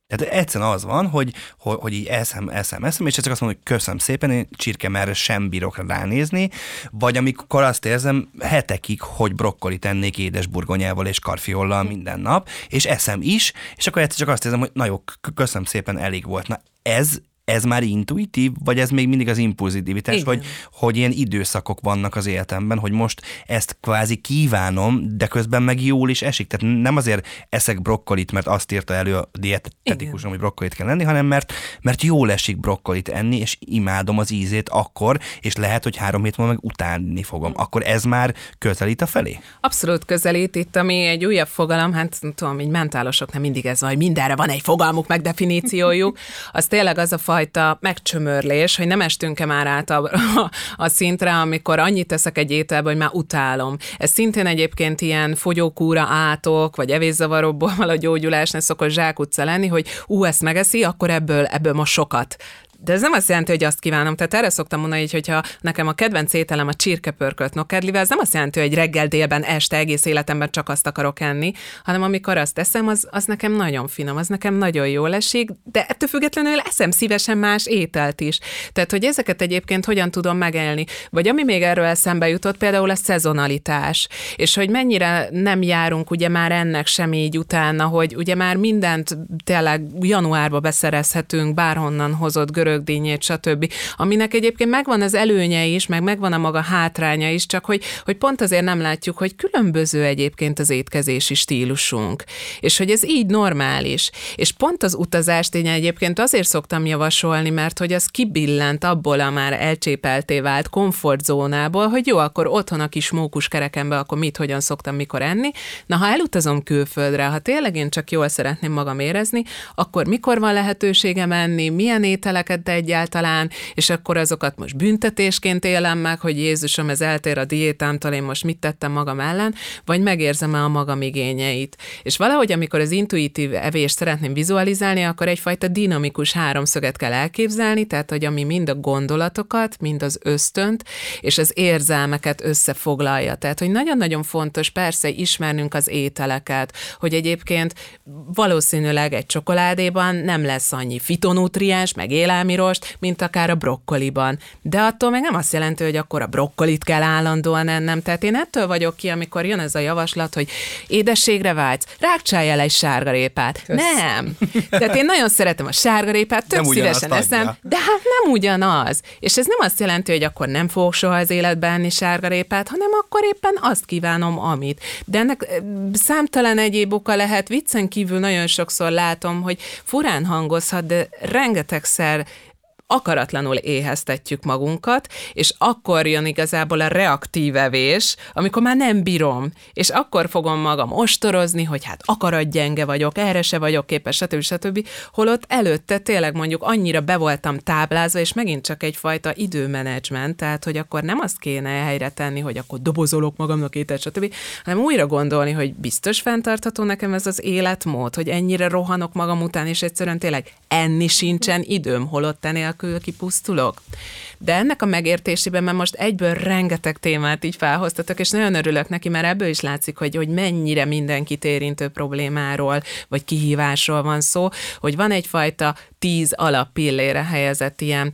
Tehát egyszerűen az van, hogy, hogy, hogy így eszem, eszem, eszem, és csak azt mondom, hogy köszönöm szépen, én csirkemerre sem bírok ránézni, vagy amikor azt érzem hetekig, hogy brokkoli tennék édesburgonyával és karfiollal minden nap, és eszem is, és akkor egyszer csak azt érzem, hogy na jó, köszönöm szépen, elég volt. Na ez ez már intuitív, vagy ez még mindig az impulzivitás, vagy hogy ilyen időszakok vannak az életemben, hogy most ezt kvázi kívánom, de közben meg jól is esik. Tehát nem azért eszek brokkolit, mert azt írta elő a dietetikusom, hogy brokkolit kell lenni, hanem mert, mert jól esik brokkolit enni, és imádom az ízét akkor, és lehet, hogy három hét múlva meg utálni fogom. Akkor ez már közelít a felé? Abszolút közelít. Itt, ami egy újabb fogalom, hát tudom, így mentálosok nem mindig ez van, hogy mindenre van egy fogalmuk, meg definíciójuk. Az tényleg az a fajta megcsömörlés, hogy nem estünk-e már át a, a, a szintre, amikor annyit teszek egy ételbe, hogy már utálom. Ez szintén egyébként ilyen fogyókúra átok, vagy evészavarokból való gyógyulásnál szokott zsákutca lenni, hogy ú, ezt megeszi, akkor ebből, ebből most sokat De ez nem azt jelenti, hogy azt kívánom. Tehát erre szoktam mondani, hogy ha nekem a kedvenc ételem a csirkepörkölt nokedlivel, ez nem azt jelenti, hogy reggel, délben, este, egész életemben csak azt akarok enni, hanem amikor azt teszem, az, az nekem nagyon finom, az nekem nagyon jól esik, de ettől függetlenül eszem szívesen más ételt is. Tehát, hogy ezeket egyébként hogyan tudom megelni. Vagy ami még erről eszembe jutott, például a szezonalitás, és hogy mennyire nem járunk ugye már ennek sem így utána, hogy ugye már mindent tényleg januárba beszerezhetünk, bárhonnan hozott görögdínyét, stb. Aminek egyébként megvan az előnye is, meg megvan a maga hátránya is, csak hogy, hogy pont azért nem látjuk, hogy különböző egyébként az étkezési stílusunk, és hogy ez így normális. És pont az utazást én egyébként azért szoktam javasolni, mert hogy az kibillent abból a már elcsépelté vált komfortzónából, hogy jó, akkor otthon a kis mókus kerekembe, akkor mit, hogyan szoktam, mikor enni. Na, ha elutazom külföldre, ha tényleg én csak jól szeretném magam érezni, akkor mikor van lehetőségem enni, milyen ételeket de egyáltalán, és akkor azokat most büntetésként élem meg, hogy Jézusom, ez eltér a diétámtól, én most mit tettem magam ellen, vagy megérzem-e a magam igényeit. És valahogy, amikor az intuitív evést szeretném vizualizálni, akkor egyfajta dinamikus háromszöget kell elképzelni, tehát hogy ami mind a gondolatokat, mind az ösztönt, és az érzelmeket összefoglalja. Tehát, hogy nagyon-nagyon fontos persze ismernünk az ételeket, hogy egyébként valószínűleg egy csokoládéban nem lesz annyi fitonutriens, meg élelmirost, mint akár a brokkoliban. De attól még nem azt jelenti, hogy akkor a brokkolit kell állandóan ennem. Tehát én ettől vagyok ki, amikor jön ez a javaslat, hogy édességre vágysz, rákcsálj el egy sárgarépát. Kösz. Nem. Tehát én nagyon szeretem a sárgarépát, tök szívesen eszem, de hát nem ugyanaz. És ez nem azt jelenti, hogy akkor nem fogok soha az életben enni sárgarépát, hanem akkor éppen azt kívánom, amit. De ennek számtalan egyéb oka lehet, viccen kívül nagyon sokszor látom, hogy furán hangozhat, de rengetegszer akaratlanul éheztetjük magunkat, és akkor jön igazából a reaktív evés, amikor már nem bírom, és akkor fogom magam ostorozni, hogy hát akaratgyenge vagyok, erre se vagyok képes, stb. stb. Holott előtte tényleg mondjuk annyira be voltam táblázva, és megint csak egyfajta időmenedzsment, tehát hogy akkor nem azt kéne helyre tenni, hogy akkor dobozolok magamnak ételt, stb., hanem újra gondolni, hogy biztos fenntartható nekem ez az életmód, hogy ennyire rohanok magam után, és egyszerűen tényleg enni sincsen időm, holott ennél nélkül kipusztulok. De ennek a megértésében mert most egyből rengeteg témát így felhoztatok, és nagyon örülök neki, mert ebből is látszik, hogy, hogy mennyire mindenkit érintő problémáról, vagy kihívásról van szó, hogy van egyfajta tíz alappillére helyezett ilyen,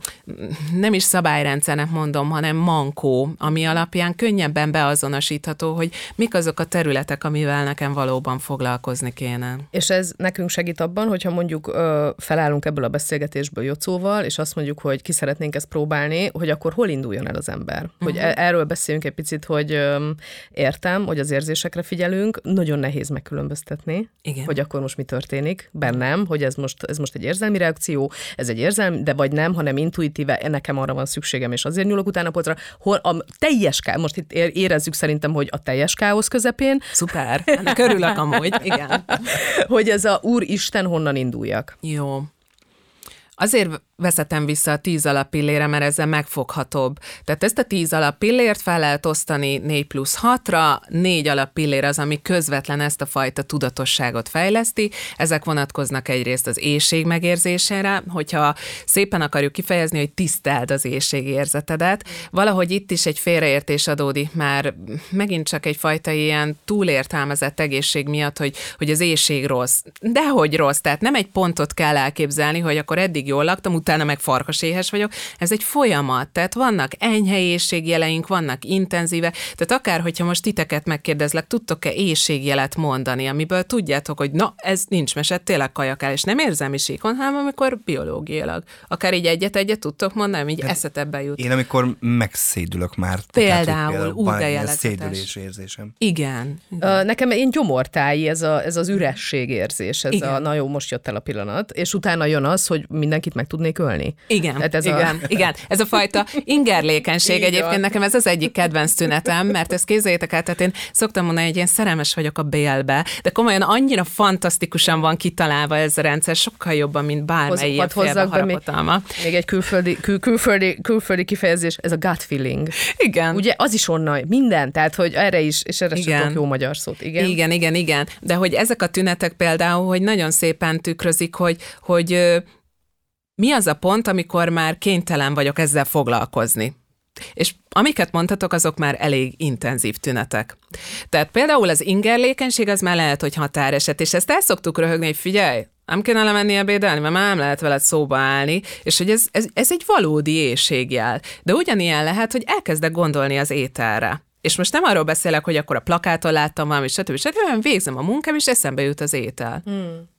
nem is szabályrendszernek mondom, hanem mankó, ami alapján könnyebben beazonosítható, hogy mik azok a területek, amivel nekem valóban foglalkozni kéne. És ez nekünk segít abban, hogyha mondjuk ö, felállunk ebből a beszélgetésből Jocóval, és azt mondjuk, hogy ki szeretnénk ezt próbálni, hogy akkor hol induljon el az ember. Uh-huh. Hogy e- erről beszéljünk egy picit, hogy ö, értem, hogy az érzésekre figyelünk, nagyon nehéz megkülönböztetni, Igen. hogy akkor most mi történik bennem, hogy ez most, ez most egy érzelmi reakció, ez egy érzelem, de vagy nem, hanem intuitíve, nekem arra van szükségem, és azért nyúlok utána polcra, hol a teljes ká, most itt érezzük szerintem, hogy a teljes káosz közepén. Szuper, ennek örülök amúgy, igen. hogy ez a Úristen honnan induljak. Jó. Azért veszetem vissza a tíz pillére, mert ezzel megfoghatóbb. Tehát ezt a tíz pillért fel lehet osztani 4 plusz 6-ra, négy pillér az, ami közvetlen ezt a fajta tudatosságot fejleszti. Ezek vonatkoznak egyrészt az éjség megérzésére, hogyha szépen akarjuk kifejezni, hogy tiszteld az érzetedet. Valahogy itt is egy félreértés adódik már megint csak egyfajta ilyen túlértelmezett egészség miatt, hogy, hogy az éjség rossz. Dehogy rossz, tehát nem egy pontot kell elképzelni, hogy akkor eddig jól laktam, utána meg farkaséhes vagyok. Ez egy folyamat, tehát vannak enyhe éjségjeleink, vannak intenzíve, tehát akár, hogyha most titeket megkérdezlek, tudtok-e éjségjelet mondani, amiből tudjátok, hogy na, ez nincs meset, tényleg kaja kell, és nem érzelmi síkon, hanem amikor biológiailag. Akár így egyet-egyet tudtok mondani, így eszetebbe jut. Én amikor megszédülök már. Például, úgy de szédülés érzésem. Igen. igen. Uh, nekem én gyomortáji, ez, a, ez az üresség érzés, ez igen. a, na jó, most jött el a pillanat, és utána jön az, hogy mindenkit meg tudnék ölni. Igen, Tehát ez igen, a... igen. Ez a fajta ingerlékenység Így egyébként van. nekem ez az egyik kedvenc tünetem, mert ezt képzeljétek el, tehát én szoktam mondani, hogy én szerelmes vagyok a bélbe, de komolyan annyira fantasztikusan van kitalálva ez a rendszer, sokkal jobban, mint bármely ilyen be még, még egy külföldi, kül, külföldi, külföldi kifejezés, ez a gut feeling. Igen. Ugye az is onnan, minden, tehát hogy erre is, és erre igen. sem jó magyar szót. Igen. igen, igen, igen. De hogy ezek a tünetek például, hogy nagyon szépen tükrözik, hogy, hogy mi az a pont, amikor már kénytelen vagyok ezzel foglalkozni. És amiket mondhatok, azok már elég intenzív tünetek. Tehát például az ingerlékenység az már lehet, hogy határeset, és ezt el szoktuk röhögni, hogy figyelj, nem kéne lemenni ebédelni, mert már nem lehet veled szóba állni, és hogy ez, ez, ez egy valódi éjségjel. De ugyanilyen lehet, hogy elkezdek gondolni az ételre. És most nem arról beszélek, hogy akkor a plakáton láttam valami, stb. stb. stb. végzem a munkám, és eszembe jut az étel. Hmm.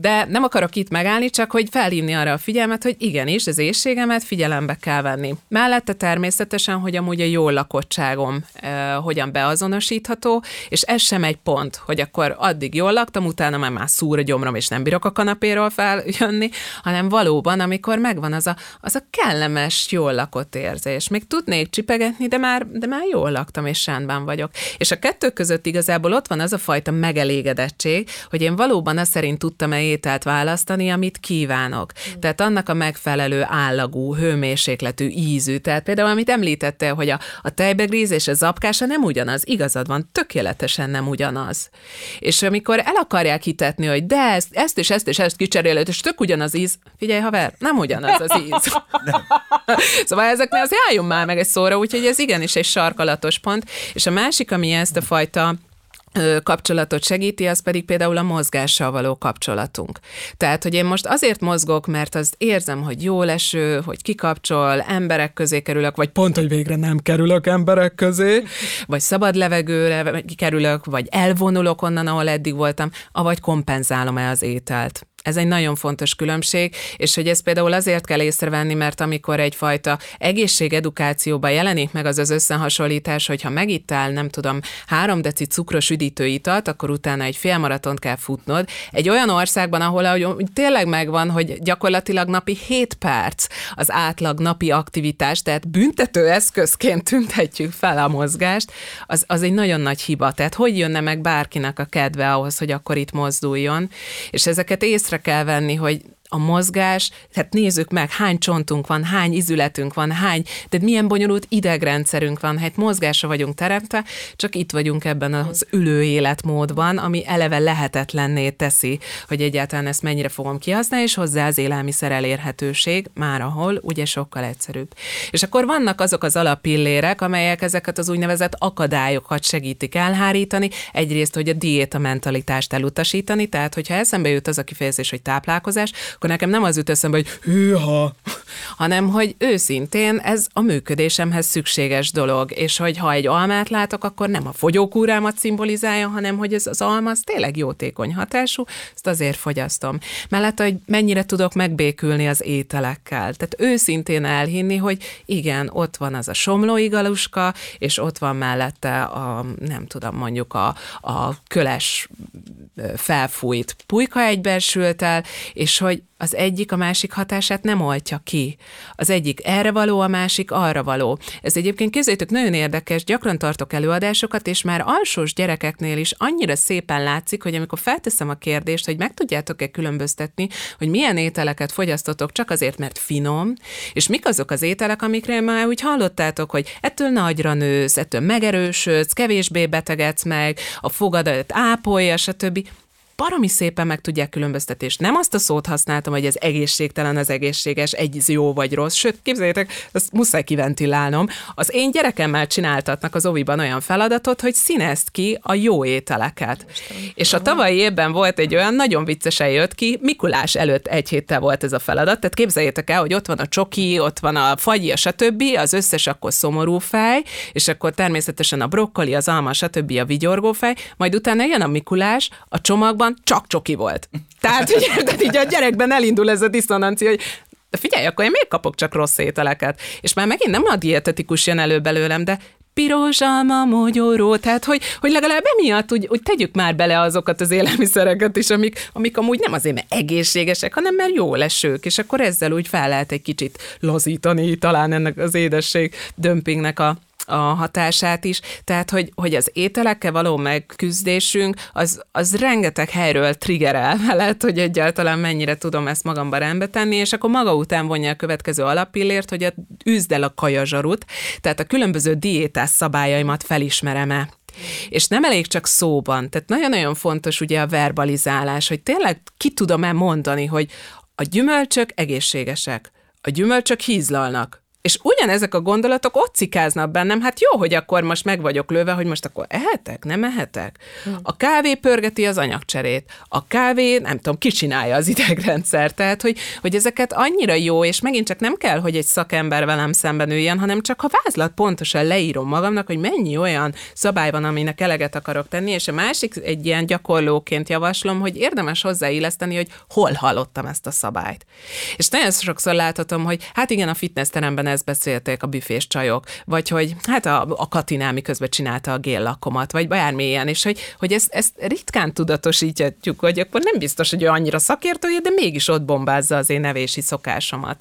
De nem akarok itt megállni, csak hogy felhívni arra a figyelmet, hogy igenis, az éjségemet figyelembe kell venni. Mellette természetesen, hogy amúgy a jó lakottságom e, hogyan beazonosítható, és ez sem egy pont, hogy akkor addig jól laktam, utána már, már szúr a gyomrom, és nem bírok a kanapéról feljönni, hanem valóban, amikor megvan az a, az a kellemes, jól lakott érzés. Még tudnék csipegetni, de már, de már jól laktam, és rendben vagyok. És a kettő között igazából ott van az a fajta megelégedettség, hogy én valóban azt szerint tudtam -e ételt választani, amit kívánok. Mm. Tehát annak a megfelelő állagú, hőmérsékletű ízű. Tehát például, amit említettél, hogy a, a tejbegríz és a zapkása nem ugyanaz, igazad van, tökéletesen nem ugyanaz. És amikor el akarják hitetni, hogy de ezt, ezt és ezt és ezt kicseréled, és tök ugyanaz íz, figyelj haver, nem ugyanaz az íz. szóval ezeknél az álljunk már meg egy szóra, úgyhogy ez igenis egy sarkalatos pont. És a másik, ami ezt a fajta kapcsolatot segíti, az pedig például a mozgással való kapcsolatunk. Tehát, hogy én most azért mozgok, mert az érzem, hogy jó leső, hogy kikapcsol, emberek közé kerülök, vagy pont, hogy végre nem kerülök emberek közé, vagy szabad levegőre kerülök, vagy elvonulok onnan, ahol eddig voltam, avagy kompenzálom-e az ételt. Ez egy nagyon fontos különbség, és hogy ezt például azért kell észrevenni, mert amikor egyfajta egészségedukációban jelenik meg az az összehasonlítás, hogyha megittál, nem tudom, három deci cukros üdítőitalt, akkor utána egy fél maratont kell futnod. Egy olyan országban, ahol ahogy tényleg megvan, hogy gyakorlatilag napi 7 perc az átlag napi aktivitás, tehát büntető eszközként tüntetjük fel a mozgást, az, az egy nagyon nagy hiba. Tehát hogy jönne meg bárkinek a kedve ahhoz, hogy akkor itt mozduljon, és ezeket észre kell venni, hogy a mozgás, tehát nézzük meg, hány csontunk van, hány izületünk van, hány, de milyen bonyolult idegrendszerünk van, hát mozgásra vagyunk teremtve, csak itt vagyunk ebben az ülő életmódban, ami eleve lehetetlenné teszi, hogy egyáltalán ezt mennyire fogom kihasználni, és hozzá az élelmiszer elérhetőség, már ahol ugye sokkal egyszerűbb. És akkor vannak azok az alappillérek, amelyek ezeket az úgynevezett akadályokat segítik elhárítani, egyrészt, hogy a diéta mentalitást elutasítani, tehát hogyha eszembe jut az a kifejezés, hogy táplálkozás, akkor nekem nem az jut eszembe, hogy hűha, hanem hogy őszintén ez a működésemhez szükséges dolog, és hogy ha egy almát látok, akkor nem a fogyókúrámat szimbolizálja, hanem hogy ez az alma az tényleg jótékony hatású, ezt azért fogyasztom. Mellett, hogy mennyire tudok megbékülni az ételekkel. Tehát őszintén elhinni, hogy igen, ott van az a somlói galuska, és ott van mellette a, nem tudom, mondjuk a, a köles felfújt pulyka egybelsült el, és hogy az egyik a másik hatását nem oltja ki. Az egyik erre való, a másik arra való. Ez egyébként képzeljétek, nagyon érdekes, gyakran tartok előadásokat, és már alsós gyerekeknél is annyira szépen látszik, hogy amikor felteszem a kérdést, hogy meg tudjátok-e különböztetni, hogy milyen ételeket fogyasztotok csak azért, mert finom, és mik azok az ételek, amikre már úgy hallottátok, hogy ettől nagyra nősz, ettől megerősödsz, kevésbé betegedsz meg, a fogadat ápolja, stb baromi szépen meg tudják különböztetni, és nem azt a szót használtam, hogy ez egészségtelen, az egészséges, egy jó vagy rossz, sőt, képzeljétek, ezt muszáj kiventilálnom. Az én gyerekemmel csináltatnak az oviban olyan feladatot, hogy színezt ki a jó ételeket. És a tavalyi évben volt egy olyan, nagyon viccesen jött ki, Mikulás előtt egy héttel volt ez a feladat, tehát képzeljétek el, hogy ott van a csoki, ott van a fagyi, a stb., az összes akkor szomorú fej, és akkor természetesen a brokkoli, az alma, stb. a vigyorgó fej, majd utána jön a Mikulás, a csomagban van, csak csoki volt. Tehát, hogy érted, így a gyerekben elindul ez a diszonancia, hogy de figyelj, akkor én miért kapok csak rossz ételeket? És már megint nem a dietetikus jön elő belőlem, de piros alma, mogyoró, tehát hogy, hogy legalább emiatt úgy, úgy tegyük már bele azokat az élelmiszereket is, amik, amik amúgy nem azért, mert egészségesek, hanem mert jó lesők, és akkor ezzel úgy fel lehet egy kicsit lazítani talán ennek az édesség dömpingnek a, a hatását is, tehát hogy, hogy az ételekkel való megküzdésünk, az, az rengeteg helyről triggerel veled, hogy egyáltalán mennyire tudom ezt magamba rendbe tenni, és akkor maga után vonja a következő alappillért, hogy a, üzd el a kajazsarut, tehát a különböző diétás szabályaimat felismerem-e. És nem elég csak szóban, tehát nagyon-nagyon fontos ugye a verbalizálás, hogy tényleg ki tudom-e mondani, hogy a gyümölcsök egészségesek, a gyümölcsök hízlalnak, és ugyanezek a gondolatok ott cikáznak bennem, hát jó, hogy akkor most meg vagyok lőve, hogy most akkor ehetek, nem ehetek. A kávé pörgeti az anyagcserét. A kávé, nem tudom, kicsinálja az idegrendszer. Tehát, hogy, hogy ezeket annyira jó, és megint csak nem kell, hogy egy szakember velem szemben üljön, hanem csak a vázlat pontosan leírom magamnak, hogy mennyi olyan szabály van, aminek eleget akarok tenni, és a másik egy ilyen gyakorlóként javaslom, hogy érdemes hozzáilleszteni, hogy hol hallottam ezt a szabályt. És nagyon sokszor láthatom, hogy hát igen, a fitness teremben ezt beszélték a büfés csajok, vagy hogy hát a, a Katinál miközben csinálta a géllakomat, vagy bármilyen, és hogy, hogy ezt, ezt ritkán tudatosítjuk, hogy akkor nem biztos, hogy ő annyira szakértője, de mégis ott bombázza az én nevési szokásomat.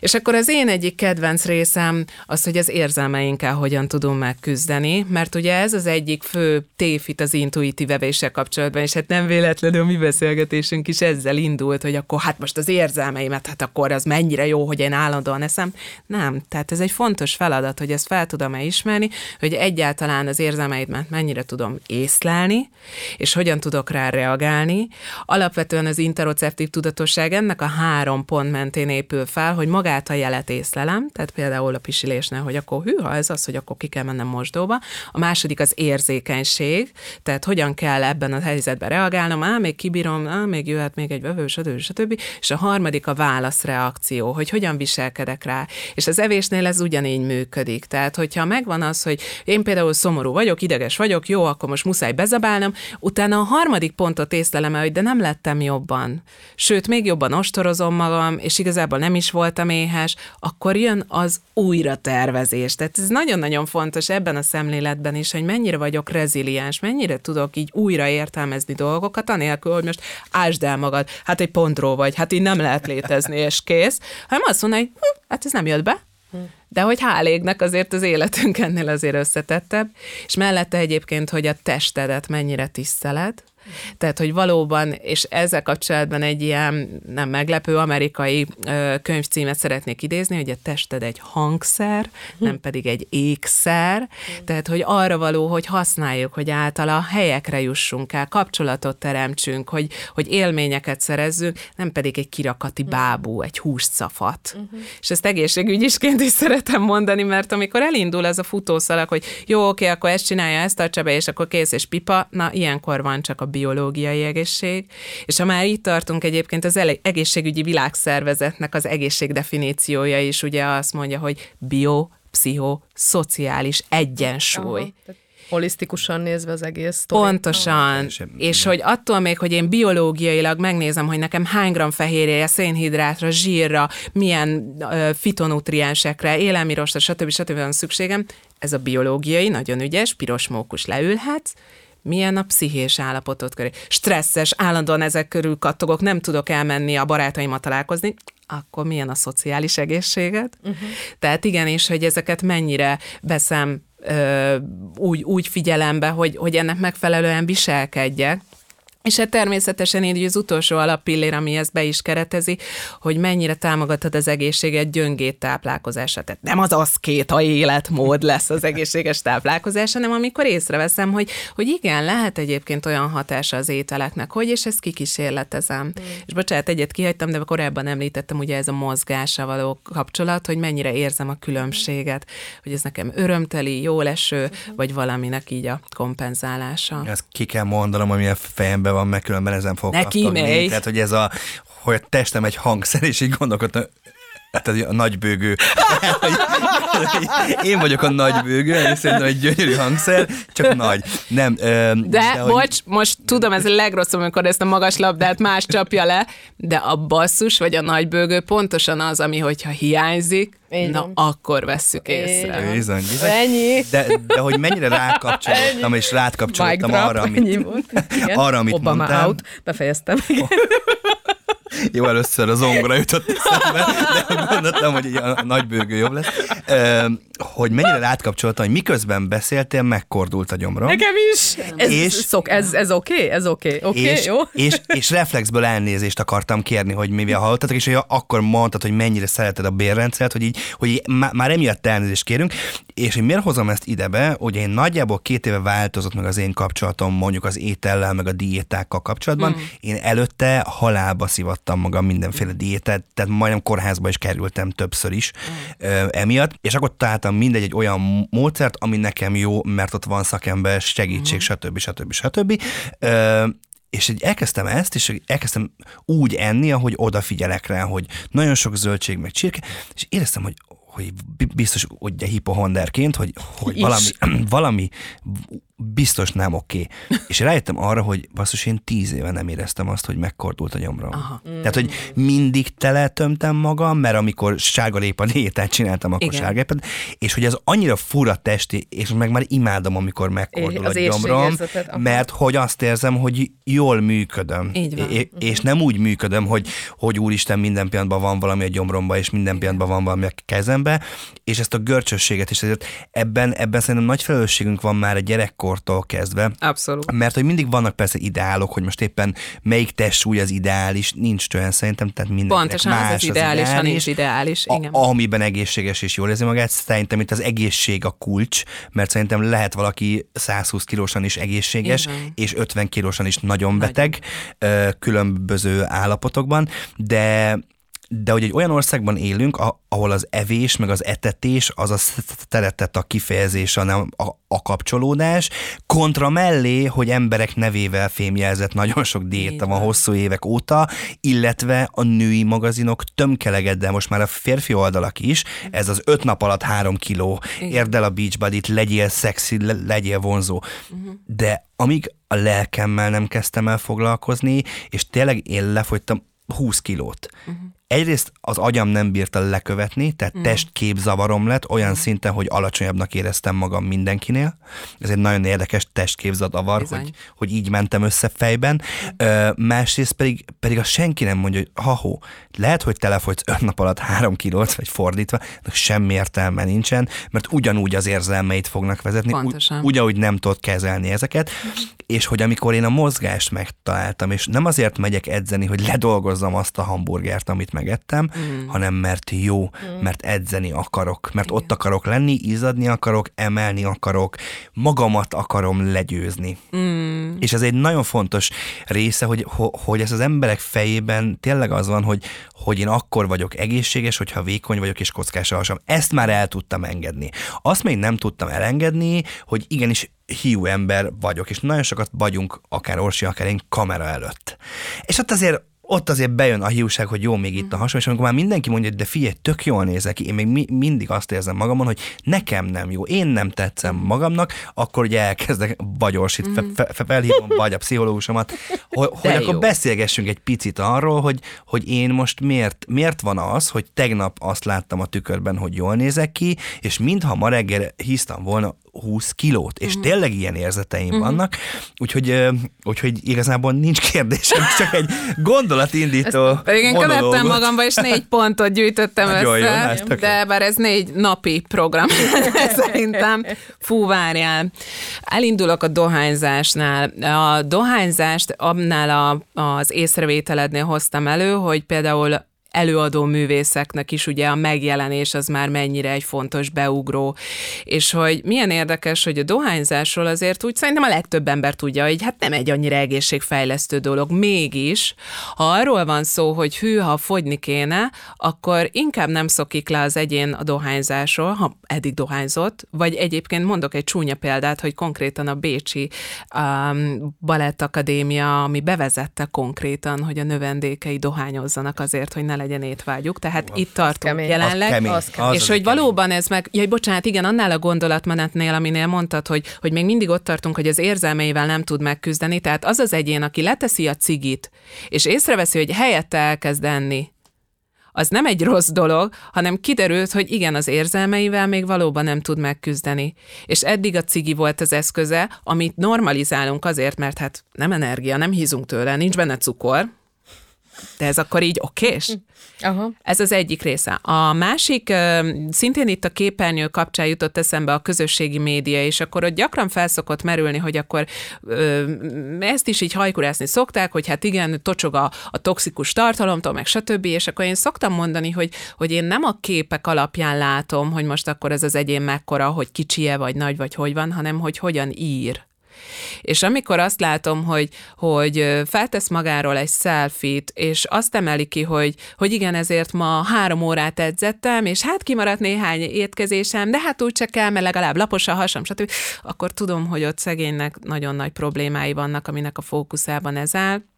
És akkor az én egyik kedvenc részem az, hogy az érzelmeinkkel hogyan tudunk megküzdeni, mert ugye ez az egyik fő tévhit az intuitív evéssel kapcsolatban, és hát nem véletlenül a mi beszélgetésünk is ezzel indult, hogy akkor hát most az érzelmeimet, hát akkor az mennyire jó, hogy én állandóan eszem. Nem, tehát ez egy fontos feladat, hogy ezt fel tudom-e ismerni, hogy egyáltalán az érzelmeimet mennyire tudom észlelni, és hogyan tudok rá reagálni. Alapvetően az interoceptív tudatosság ennek a három pont mentén épül fel, hogy magát a jelet észlelem, tehát például a pisilésnél, hogy akkor hűha, ez az, hogy akkor ki kell mennem mosdóba. A második az érzékenység, tehát hogyan kell ebben a helyzetben reagálnom, á, még kibírom, á, még jöhet még egy vevő, stb. stb. És a harmadik a válaszreakció, hogy hogyan viselkedek rá. És az evésnél ez ugyanígy működik. Tehát, hogyha megvan az, hogy én például szomorú vagyok, ideges vagyok, jó, akkor most muszáj bezabálnom, utána a harmadik pontot észlelem el, hogy de nem lettem jobban. Sőt, még jobban ostorozom magam, és igazából nem is voltam éhes, akkor jön az újra tervezés. Tehát ez nagyon-nagyon fontos ebben a szemléletben is, hogy mennyire vagyok reziliens, mennyire tudok így újra értelmezni dolgokat, anélkül, hogy most ásd el magad, hát egy pontról vagy, hát így nem lehet létezni, és kész, hanem azt mondani, hogy hm, hát ez nem jött be, de hogy hál' égnek azért az életünk ennél azért összetettebb, és mellette egyébként, hogy a testedet mennyire tiszteled, tehát, hogy valóban, és ezzel kapcsolatban egy ilyen nem meglepő amerikai ö, könyvcímet szeretnék idézni, hogy a tested egy hangszer, nem pedig egy ékszer, tehát, hogy arra való, hogy használjuk, hogy általa helyekre jussunk el, kapcsolatot teremtsünk, hogy, hogy élményeket szerezzünk, nem pedig egy kirakati bábú, egy húscafat. Uh-huh. És ezt egészségügyisként is szeretem mondani, mert amikor elindul ez a futószalag, hogy jó, oké, akkor ezt csinálja, ezt tartsa be, és akkor kész, és pipa, na ilyenkor van csak a biológiai egészség, és ha már itt tartunk egyébként az egészségügyi világszervezetnek az egészség definíciója is ugye azt mondja, hogy bio, pszicho, szociális egyensúly. Aha, holisztikusan nézve az egész sztori. Pontosan, és, és hogy attól még, hogy én biológiailag megnézem, hogy nekem hány gram fehérje, szénhidrátra, zsírra, milyen uh, fitonutriensekre, élelmirosra, stb. stb. van szükségem, ez a biológiai, nagyon ügyes, piros mókus leülhetsz, milyen a pszichés állapotot körül. Stresszes, állandóan ezek körül kattogok, nem tudok elmenni a barátaimmal találkozni, akkor milyen a szociális egészséged? Uh-huh. Tehát igenis, hogy ezeket mennyire veszem ö, úgy, úgy figyelembe, hogy, hogy ennek megfelelően viselkedjek, és hát természetesen így az utolsó alappillér, ami ezt be is keretezi, hogy mennyire támogatod az egészséget gyöngét táplálkozása. Tehát nem az az két a életmód lesz az egészséges táplálkozás, hanem amikor észreveszem, hogy, hogy igen, lehet egyébként olyan hatása az ételeknek, hogy és ezt kikísérletezem. Mm. És bocsánat, egyet kihagytam, de korábban említettem ugye ez a mozgással való kapcsolat, hogy mennyire érzem a különbséget, hogy ez nekem örömteli, jó leső, mm. vagy valaminek így a kompenzálása. Ezt ki kell mondanom, ami a fejemben van, mert különben ezen fog Neki megy. Tehát, hogy ez a, hogy a testem egy hangszer, és így gondolkodtam, Hát ez a nagybőgő. Én vagyok a nagybőgő, és szerintem egy gyönyörű hangszer, csak nagy. Nem, de, de bocs, hogy... most tudom, ez a legrosszabb, amikor ezt a magas labdát más csapja le, de a basszus vagy a nagybőgő pontosan az, ami hogyha hiányzik, így Na, van. akkor vesszük észre. Bizony, bizony. Ennyi. De, de hogy mennyire rákapcsolódtam, és rátkapcsolódtam arra, amit, arra, amit Obama out. Befejeztem. Jó, először az zongora jutott eszembe, de gondoltam, hogy a nagybőgő jobb lesz. Hogy mennyire rátkapcsoltam, hogy miközben beszéltél, megkordult a gyomrom. Nekem is. Ez, és, szok, ez, ez oké? Okay? Ez oké? Okay. Okay, és, jó? És, és reflexből elnézést akartam kérni, hogy mivel hallottatok, és hogy akkor mondtad, hogy mennyire szereted a bérrendszert, hogy így, hogy így már emiatt elnézést kérünk, és én miért hozom ezt idebe, hogy én nagyjából két éve változott meg az én kapcsolatom mondjuk az étellel, meg a diétákkal kapcsolatban, hmm. én előtte halálba szivat furatattam magam mindenféle diétát, tehát majdnem kórházba is kerültem többször is mm. emiatt, és akkor találtam mindegy egy olyan módszert, ami nekem jó, mert ott van szakember, segítség, mm. stb. stb. stb. Ö, és így elkezdtem ezt, és elkezdtem úgy enni, ahogy odafigyelek rá, hogy nagyon sok zöldség, meg csirke, és éreztem, hogy hogy biztos ugye hipohonderként, hogy, hogy valami, valami biztos nem oké. Okay. És rájöttem arra, hogy basszus, én tíz éve nem éreztem azt, hogy megkordult a gyomrom. Aha. Tehát, hogy mindig teletömtem magam, mert amikor sárgalépa diétát csináltam, akkor sárgalépet, és hogy az annyira fura testi, és meg már imádom, amikor megkordul az a gyomrom, mert hogy azt érzem, hogy jól működöm. Így van. É- és nem úgy működöm, hogy, hogy úristen, minden pillanatban van valami a gyomromba, és minden pillanatban van valami a kezembe, és ezt a görcsösséget, és ezért ebben, ebben szerintem nagy felelősségünk van már a gyerekkor gyerekkortól kezdve. Abszolút. Mert hogy mindig vannak persze ideálok, hogy most éppen melyik testsúly az ideális, nincs olyan szerintem, tehát minden Pontosan más az, az ideális, az ideális, nincs ideális. A, amiben egészséges és jól érzi magát, szerintem itt az egészség a kulcs, mert szerintem lehet valaki 120 kilósan is egészséges, Igen. és 50 kilósan is nagyon beteg, különböző állapotokban, de de hogy egy olyan országban élünk, ahol az evés, meg az etetés, az a szeretet, a kifejezés, a, nem, a, a kapcsolódás, kontra mellé, hogy emberek nevével fémjelzett nagyon sok diéta van hosszú évek óta, illetve a női magazinok tömkeleged, de most már a férfi oldalak is, ez az öt nap alatt három kiló, érd el a beachbody legyél szexi, legyél vonzó. Uh-huh. De amíg a lelkemmel nem kezdtem el foglalkozni, és tényleg én lefogytam 20 kilót. Uh-huh egyrészt az agyam nem bírta lekövetni, tehát mm. testképzavarom lett olyan mm. szinten, hogy alacsonyabbnak éreztem magam mindenkinél. Ez egy nagyon érdekes testképzavarar, hogy, hogy így mentem össze fejben. Ö, másrészt pedig, pedig a senki nem mondja, hogy ha-hó, lehet, hogy telefogysz öt nap alatt három kilót, vagy fordítva, de semmi értelme nincsen, mert ugyanúgy az érzelmeit fognak vezetni, Pontosan. úgy, ugyanúgy nem tudod kezelni ezeket, mm. és hogy amikor én a mozgást megtaláltam, és nem azért megyek edzeni, hogy ledolgozzam azt a hamburgert, amit megettem, mm. hanem mert jó, mm. mert edzeni akarok, mert Igen. ott akarok lenni, izadni akarok, emelni akarok, magamat akarom legyőzni. Mm. És ez egy nagyon fontos része, hogy, hogy ez az emberek fejében tényleg az van, hogy, hogy én akkor vagyok egészséges, hogyha vékony vagyok és kockás alsam. Ezt már el tudtam engedni. Azt még nem tudtam elengedni, hogy igenis hiú ember vagyok, és nagyon sokat vagyunk, akár Orsi, akár én kamera előtt. És ott azért ott azért bejön a hiúság, hogy jó, még itt a hasom, és amikor már mindenki mondja, hogy de figyelj, tök jól nézek ki, én még mi, mindig azt érzem magamon, hogy nekem nem jó, én nem tetszem magamnak, akkor ugye elkezdek vagy orsit, fe, fe, fe, felhívom vagy a pszichológusomat, hogy, hogy akkor beszélgessünk egy picit arról, hogy, hogy én most miért, miért van az, hogy tegnap azt láttam a tükörben, hogy jól nézek ki, és mintha ma reggel hisztam volna 20 kilót, és uh-huh. tényleg ilyen érzeteim uh-huh. vannak, úgyhogy, úgyhogy igazából nincs kérdésem, csak egy gondolatindító Pedig én követtem magamba, és négy pontot gyűjtöttem Nagyon össze, jó, de bár ez négy napi program szerintem. Fú, várjál. Elindulok a dohányzásnál. A dohányzást annál a, az észrevételednél hoztam elő, hogy például előadó művészeknek is ugye a megjelenés az már mennyire egy fontos beugró, és hogy milyen érdekes, hogy a dohányzásról azért úgy szerintem a legtöbb ember tudja, hogy hát nem egy annyira egészségfejlesztő dolog, mégis, ha arról van szó, hogy hű, ha fogyni kéne, akkor inkább nem szokik le az egyén a dohányzásról, ha eddig dohányzott, vagy egyébként mondok egy csúnya példát, hogy konkrétan a Bécsi um, Balett Akadémia, ami bevezette konkrétan, hogy a növendékei dohányozzanak azért, hogy ne legyen étvágyuk, tehát az itt tartunk kemény. jelenleg. Az kemény. Az kemény. És az hogy kemény. valóban ez meg, jaj, bocsánat, igen, annál a gondolatmenetnél, aminél mondtad, hogy, hogy még mindig ott tartunk, hogy az érzelmeivel nem tud megküzdeni, tehát az az egyén, aki leteszi a cigit, és észreveszi, hogy helyette elkezd enni, az nem egy rossz dolog, hanem kiderült, hogy igen, az érzelmeivel még valóban nem tud megküzdeni. És eddig a cigi volt az eszköze, amit normalizálunk azért, mert hát nem energia, nem hízunk tőle, nincs benne cukor, de ez akkor így okés? Aha. Ez az egyik része. A másik, szintén itt a képernyő kapcsán jutott eszembe a közösségi média, és akkor ott gyakran felszokott merülni, hogy akkor ezt is így hajkurászni szokták, hogy hát igen, tocsog a, a toxikus tartalomtól, meg stb. És akkor én szoktam mondani, hogy, hogy én nem a képek alapján látom, hogy most akkor ez az egyén mekkora, hogy kicsie vagy nagy, vagy hogy van, hanem hogy hogyan ír És amikor azt látom, hogy, hogy feltesz magáról egy selfit, és azt emeli ki, hogy, hogy igen, ezért ma három órát edzettem, és hát kimaradt néhány étkezésem, de hát úgy csak kell, mert legalább lapos a hasam, stb., akkor tudom, hogy ott szegénynek nagyon nagy problémái vannak, aminek a fókuszában ez áll.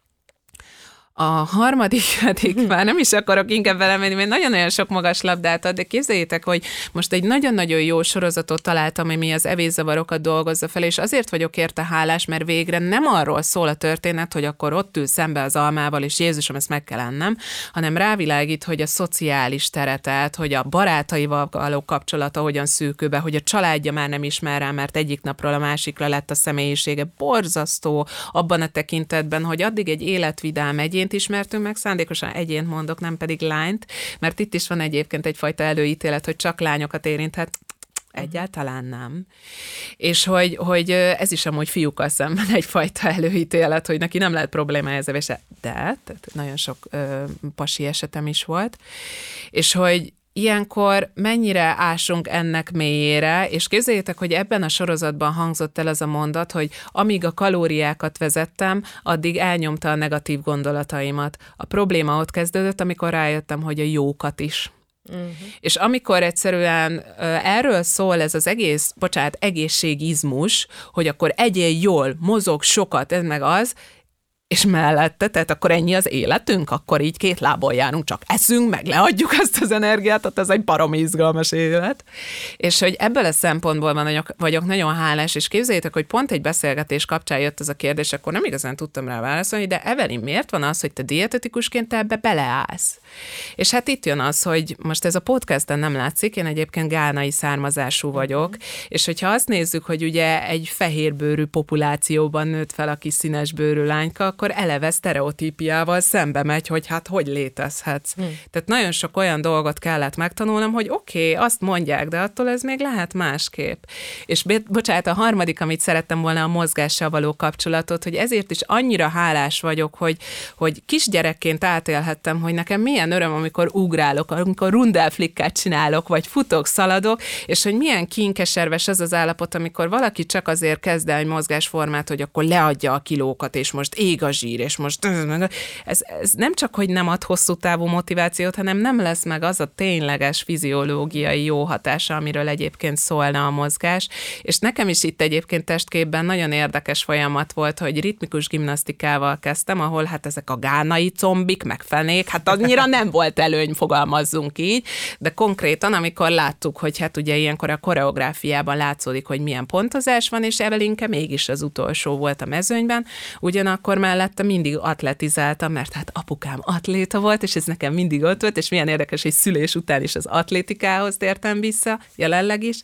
A harmadik pedig már nem is akarok inkább belemenni, mert nagyon-nagyon sok magas labdát ad, de képzeljétek, hogy most egy nagyon-nagyon jó sorozatot találtam, ami az evészavarokat dolgozza fel, és azért vagyok érte hálás, mert végre nem arról szól a történet, hogy akkor ott ül szembe az almával, és Jézusom, ezt meg kell ennem, hanem rávilágít, hogy a szociális teretet, hogy a barátaival való kapcsolata hogyan szűkül be, hogy a családja már nem ismer rá, mert egyik napról a másikra lett a személyisége. Borzasztó abban a tekintetben, hogy addig egy életvidám egyén, egyént ismertünk meg, szándékosan egyént mondok, nem pedig lányt, mert itt is van egyébként egyfajta előítélet, hogy csak lányokat érinthet, Egyáltalán nem. És hogy, hogy ez is amúgy fiúkkal szemben egyfajta előítélet, hogy neki nem lehet probléma ezzel, és de, tehát nagyon sok ö, pasi esetem is volt. És hogy ilyenkor mennyire ásunk ennek mélyére, és képzeljétek, hogy ebben a sorozatban hangzott el az a mondat, hogy amíg a kalóriákat vezettem, addig elnyomta a negatív gondolataimat. A probléma ott kezdődött, amikor rájöttem, hogy a jókat is. Uh-huh. És amikor egyszerűen erről szól ez az egész, bocsánat, egészségizmus, hogy akkor egyél jól, mozog sokat, ez meg az, és mellette, tehát akkor ennyi az életünk, akkor így két lábon járunk, csak eszünk, meg leadjuk azt az energiát, tehát ez egy baromi izgalmas élet. És hogy ebből a szempontból van, vagyok, vagyok nagyon hálás, és képzeljétek, hogy pont egy beszélgetés kapcsán jött ez a kérdés, akkor nem igazán tudtam rá válaszolni, de Evelyn, miért van az, hogy te dietetikusként te ebbe beleállsz? És hát itt jön az, hogy most ez a podcasten nem látszik, én egyébként gánai származású vagyok, mm-hmm. és hogyha azt nézzük, hogy ugye egy fehérbőrű populációban nőtt fel a kis színesbőrű lányka, akkor eleve sztereotípiával szembe megy, hogy hát hogy létezhetsz. Hmm. Tehát nagyon sok olyan dolgot kellett megtanulnom, hogy oké, okay, azt mondják, de attól ez még lehet másképp. És bocsánat, a harmadik, amit szerettem volna a mozgással való kapcsolatot, hogy ezért is annyira hálás vagyok, hogy, hogy kisgyerekként átélhettem, hogy nekem milyen öröm, amikor ugrálok, amikor rundelflikkát csinálok, vagy futok, szaladok, és hogy milyen kínkeserves az az állapot, amikor valaki csak azért kezd el egy mozgásformát, hogy akkor leadja a kilókat, és most ég a zsír, és most ez, ez nem csak, hogy nem ad hosszú távú motivációt, hanem nem lesz meg az a tényleges fiziológiai jó hatása, amiről egyébként szólna a mozgás. És nekem is itt egyébként testképben nagyon érdekes folyamat volt, hogy ritmikus gimnasztikával kezdtem, ahol hát ezek a gánai combik, meg fenék, hát annyira nem volt előny, fogalmazzunk így, de konkrétan, amikor láttuk, hogy hát ugye ilyenkor a koreográfiában látszódik, hogy milyen pontozás van, és Evelinke mégis az utolsó volt a mezőnyben, ugyanakkor mellette mindig atletizáltam, mert hát apukám atléta volt, és ez nekem mindig ott volt, és milyen érdekes, hogy szülés után is az atlétikához tértem vissza, jelenleg is,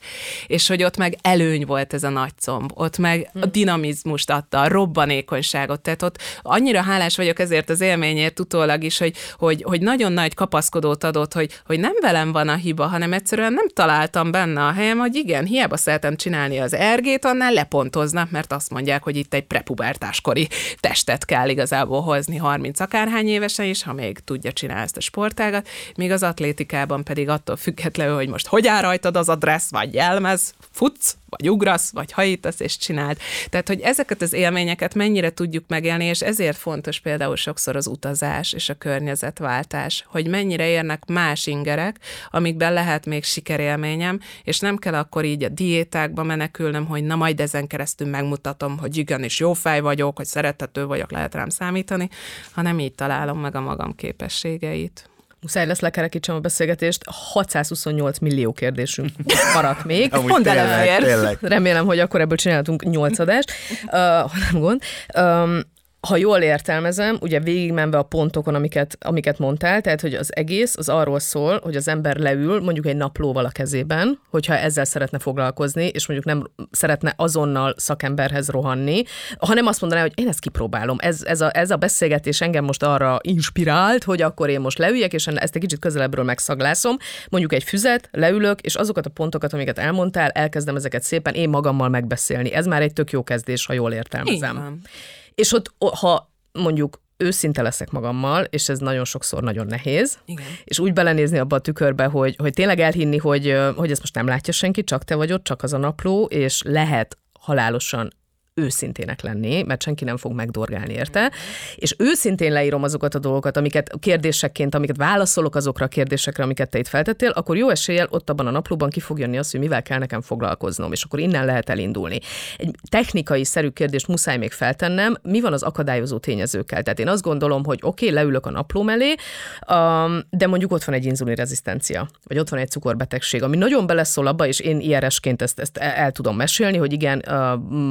és hogy ott meg előny volt ez a nagy comb, ott meg a hm. dinamizmust adta, a robbanékonyságot, tehát ott annyira hálás vagyok ezért az élményért utólag is, hogy, hogy, hogy nagyon nagy kapaszkodót adott, hogy, hogy nem velem van a hiba, hanem egyszerűen nem találtam benne a helyem, hogy igen, hiába szeretem csinálni az ergét, annál lepontoznak, mert azt mondják, hogy itt egy prepubertáskori testet kell igazából hozni 30 akárhány évesen is, ha még tudja csinálni ezt a sportágat, míg az atlétikában pedig attól függetlenül, hogy most hogy áll rajtad az a dressz, vagy jelmez, futsz, vagy ugrasz, vagy hajítasz, és csináld. Tehát, hogy ezeket az élményeket mennyire tudjuk megélni, és ezért fontos például sokszor az utazás és a környezetváltás, hogy mennyire érnek más ingerek, amikben lehet még sikerélményem, és nem kell akkor így a diétákba menekülnöm, hogy na majd ezen keresztül megmutatom, hogy igenis jó fej vagyok, hogy szerethető vagyok, lehet rám számítani, hanem így találom meg a magam képességeit. Muszáj lesz lekerekítsem a beszélgetést, 628 millió kérdésünk maradt még. Pont elefér. Remélem, hogy akkor ebből csináltunk nyolcadást, uh, nem gond. Um, ha jól értelmezem, ugye végigmenve a pontokon, amiket, amiket mondtál, tehát hogy az egész az arról szól, hogy az ember leül mondjuk egy naplóval a kezében, hogyha ezzel szeretne foglalkozni, és mondjuk nem szeretne azonnal szakemberhez rohanni, hanem azt mondaná, hogy én ezt kipróbálom. Ez, ez, a, ez a beszélgetés engem most arra inspirált, hogy akkor én most leüljek, és ezt egy kicsit közelebbről megszaglászom, mondjuk egy füzet, leülök, és azokat a pontokat, amiket elmondtál, elkezdem ezeket szépen én magammal megbeszélni. Ez már egy tök jó kezdés, ha jól értelmezem. Igen. És ott, ha mondjuk őszinte leszek magammal, és ez nagyon sokszor nagyon nehéz, Igen. és úgy belenézni abba a tükörbe, hogy, hogy tényleg elhinni, hogy, hogy ezt most nem látja senki, csak te vagy ott, csak az a napló, és lehet halálosan őszintének lenni, mert senki nem fog megdorgálni érte, és őszintén leírom azokat a dolgokat, amiket kérdésekként, amiket válaszolok azokra a kérdésekre, amiket te itt feltettél, akkor jó eséllyel ott abban a naplóban ki fog jönni az, hogy mivel kell nekem foglalkoznom, és akkor innen lehet elindulni. Egy technikai szerű kérdést muszáj még feltennem, mi van az akadályozó tényezőkkel? Tehát én azt gondolom, hogy oké, okay, leülök a napló mellé, de mondjuk ott van egy inzulinrezisztencia, vagy ott van egy cukorbetegség, ami nagyon beleszól abba, és én IRS-ként ezt, ezt el, el tudom mesélni, hogy igen,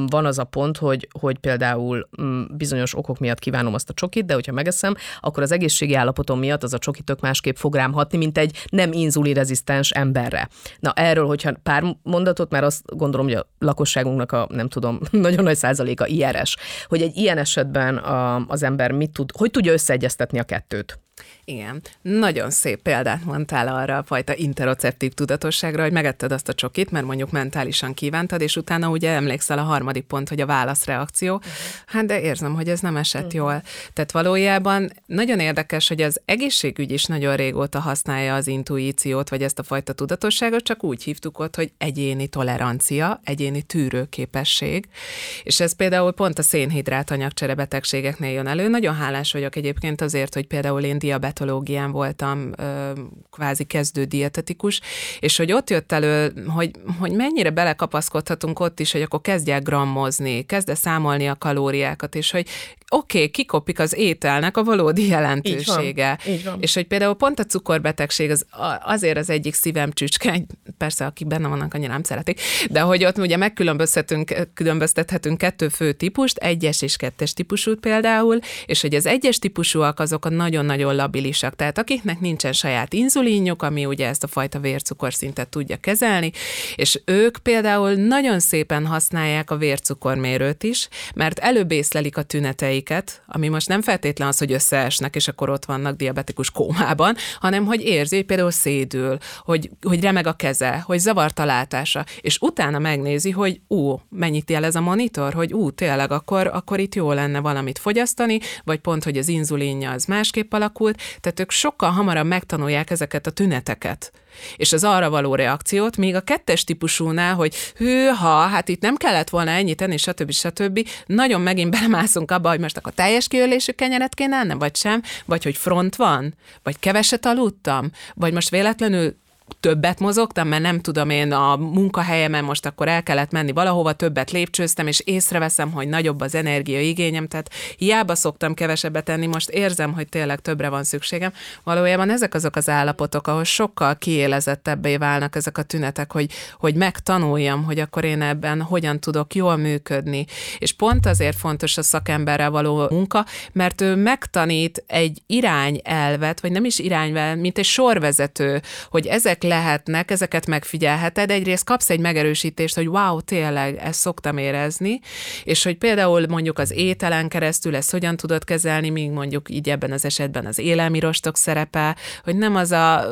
van az a pont, hogy, hogy például mm, bizonyos okok miatt kívánom azt a csokit, de hogyha megeszem, akkor az egészségi állapotom miatt az a csoki tök másképp fog rám hatni, mint egy nem inzulinrezisztens emberre. Na erről, hogyha pár mondatot, mert azt gondolom, hogy a lakosságunknak a nem tudom, nagyon nagy százaléka IRS, hogy egy ilyen esetben a, az ember mit tud, hogy tudja összeegyeztetni a kettőt? Igen. Nagyon szép példát mondtál arra a fajta interoceptív tudatosságra, hogy megetted azt a csokit, mert mondjuk mentálisan kívántad, és utána ugye emlékszel a harmadik pont, hogy a válaszreakció. Uh-huh. Hát de érzem, hogy ez nem esett uh-huh. jól. Tehát valójában nagyon érdekes, hogy az egészségügy is nagyon régóta használja az intuíciót, vagy ezt a fajta tudatosságot, csak úgy hívtuk ott, hogy egyéni tolerancia, egyéni tűrőképesség. És ez például pont a szénhidrát anyagcsere betegségeknél jön elő. Nagyon hálás vagyok egyébként azért, hogy például én diabetológián voltam kvázi kezdő dietetikus, és hogy ott jött elő, hogy, hogy mennyire belekapaszkodhatunk ott is, hogy akkor kezdják grammozni, kezde számolni a kalóriákat, és hogy oké, okay, kikopik az ételnek a valódi jelentősége. Így van, így van. És hogy például pont a cukorbetegség az azért az egyik szívem csücske, persze akik benne vannak, annyira nem szeretik, de hogy ott ugye megkülönböztethetünk különböztethetünk kettő fő típust, egyes és kettes típusút például, és hogy az egyes típusúak azok a nagyon-nagyon labilisak, tehát akiknek nincsen saját inzulinjuk, ami ugye ezt a fajta vércukorszintet tudja kezelni, és ők például nagyon szépen használják a vércukormérőt is, mert előbb észlelik a tüneteit, érzéseiket, ami most nem feltétlen az, hogy összeesnek, és akkor ott vannak diabetikus kómában, hanem hogy érzi, hogy például szédül, hogy, hogy remeg a keze, hogy zavart a látása, és utána megnézi, hogy ú, mennyit jelez a monitor, hogy ú, tényleg, akkor, akkor itt jó lenne valamit fogyasztani, vagy pont, hogy az inzulinja az másképp alakult, tehát ők sokkal hamarabb megtanulják ezeket a tüneteket és az arra való reakciót, még a kettes típusúnál, hogy hűha, hát itt nem kellett volna ennyit tenni, stb. stb. Nagyon megint belemászunk abba, hogy most akkor teljes kiölésű kenyeret kéne ennem, vagy sem, vagy hogy front van, vagy keveset aludtam, vagy most véletlenül többet mozogtam, mert nem tudom én a munkahelyemen most akkor el kellett menni valahova, többet lépcsőztem, és észreveszem, hogy nagyobb az energiaigényem, tehát hiába szoktam kevesebbet tenni, most érzem, hogy tényleg többre van szükségem. Valójában ezek azok az állapotok, ahol sokkal kiélezettebbé válnak ezek a tünetek, hogy, hogy megtanuljam, hogy akkor én ebben hogyan tudok jól működni. És pont azért fontos a szakemberrel való munka, mert ő megtanít egy irányelvet, vagy nem is irányvel, mint egy sorvezető, hogy ezek lehetnek, ezeket megfigyelheted, egyrészt kapsz egy megerősítést, hogy wow, tényleg ezt szoktam érezni, és hogy például mondjuk az ételen keresztül ezt hogyan tudod kezelni, míg mondjuk így ebben az esetben az élelmirostok szerepe, hogy nem az a,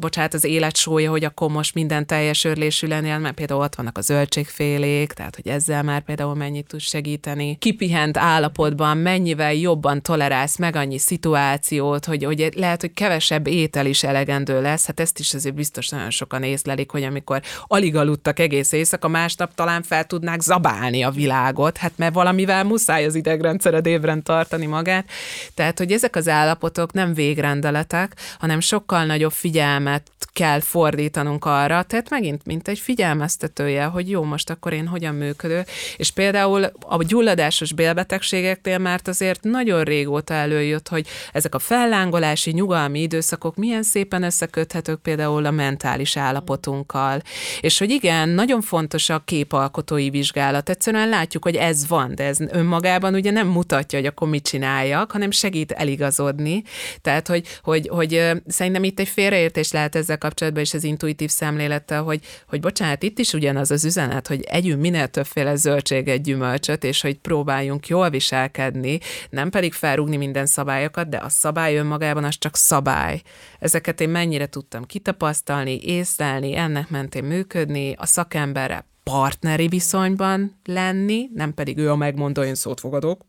bocsánat, az életsója, hogy akkor most minden teljes örlésű lennél, mert például ott vannak a zöldségfélék, tehát hogy ezzel már például mennyit tud segíteni. Kipihent állapotban mennyivel jobban tolerálsz meg annyi szituációt, hogy, hogy lehet, hogy kevesebb étel is elegendő lesz, hát ezt is azért biztos nagyon sokan észlelik, hogy amikor alig aludtak egész éjszaka, másnap talán fel tudnák zabálni a világot, hát mert valamivel muszáj az idegrendszered évren tartani magát. Tehát, hogy ezek az állapotok nem végrendeletek, hanem sokkal nagyobb figyelmet kell fordítanunk arra, tehát megint, mint egy figyelmeztetője, hogy jó, most akkor én hogyan működő, és például a gyulladásos bélbetegségeknél már azért nagyon régóta előjött, hogy ezek a fellángolási, nyugalmi időszakok milyen szépen összeköthetők például a mentális állapotunkkal. És hogy igen, nagyon fontos a képalkotói vizsgálat. Egyszerűen látjuk, hogy ez van, de ez önmagában ugye nem mutatja, hogy akkor mit csináljak, hanem segít eligazodni. Tehát, hogy, hogy, hogy szerintem itt egy félreértés lehet ezzel kapcsolatban, és az intuitív szemlélettel, hogy, hogy bocsánat, itt is ugyanaz az üzenet, hogy együnk minél többféle zöldséget, gyümölcsöt, és hogy próbáljunk jól viselkedni, nem pedig felrúgni minden szabályokat, de a szabály önmagában az csak szabály. Ezeket én mennyire tudtam kitapasztalni, észlelni, ennek mentén működni, a szakemberre partneri viszonyban lenni, nem pedig ő a megmondó, én szót fogadok,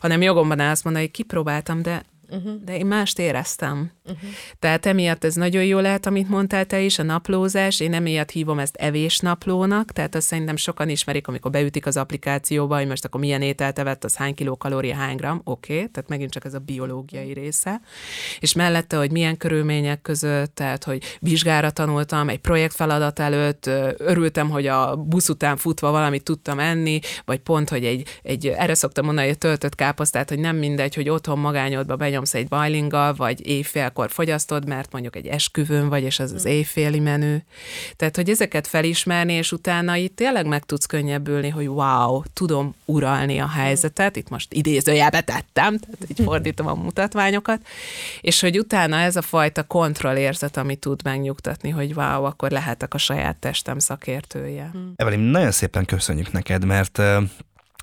hanem jogomban azt mondani, hogy kipróbáltam, de uh-huh. de én mást éreztem. Uh-huh. Tehát emiatt ez nagyon jó lehet, amit mondtál te is, a naplózás, én emiatt hívom ezt evésnaplónak, tehát azt szerintem sokan ismerik, amikor beütik az applikációba, hogy most akkor milyen ételt evett, az hány kiló kalória, hány gram, oké, okay, tehát megint csak ez a biológiai része. És mellette, hogy milyen körülmények között, tehát, hogy vizsgára tanultam, egy projektfeladat előtt, örültem, hogy a busz után futva valamit tudtam enni, vagy pont, hogy egy, egy erre szoktam mondani, hogy töltött káposztát, hogy nem mindegy, hogy otthon magányodba benyomsz egy bajlinggal, vagy éjfélkor fogyasztod, mert mondjuk egy esküvőn vagy, és az az éjféli menü. Tehát, hogy ezeket felismerni, és utána itt tényleg meg tudsz könnyebbülni, hogy wow, tudom uralni a helyzetet, itt most idézőjelbe tettem, tehát így fordítom a mutatványokat, és hogy utána ez a fajta kontrollérzet, ami tud megnyugtatni, hogy wow, akkor lehetek a saját testem szakértője. Evelyn, nagyon szépen köszönjük neked, mert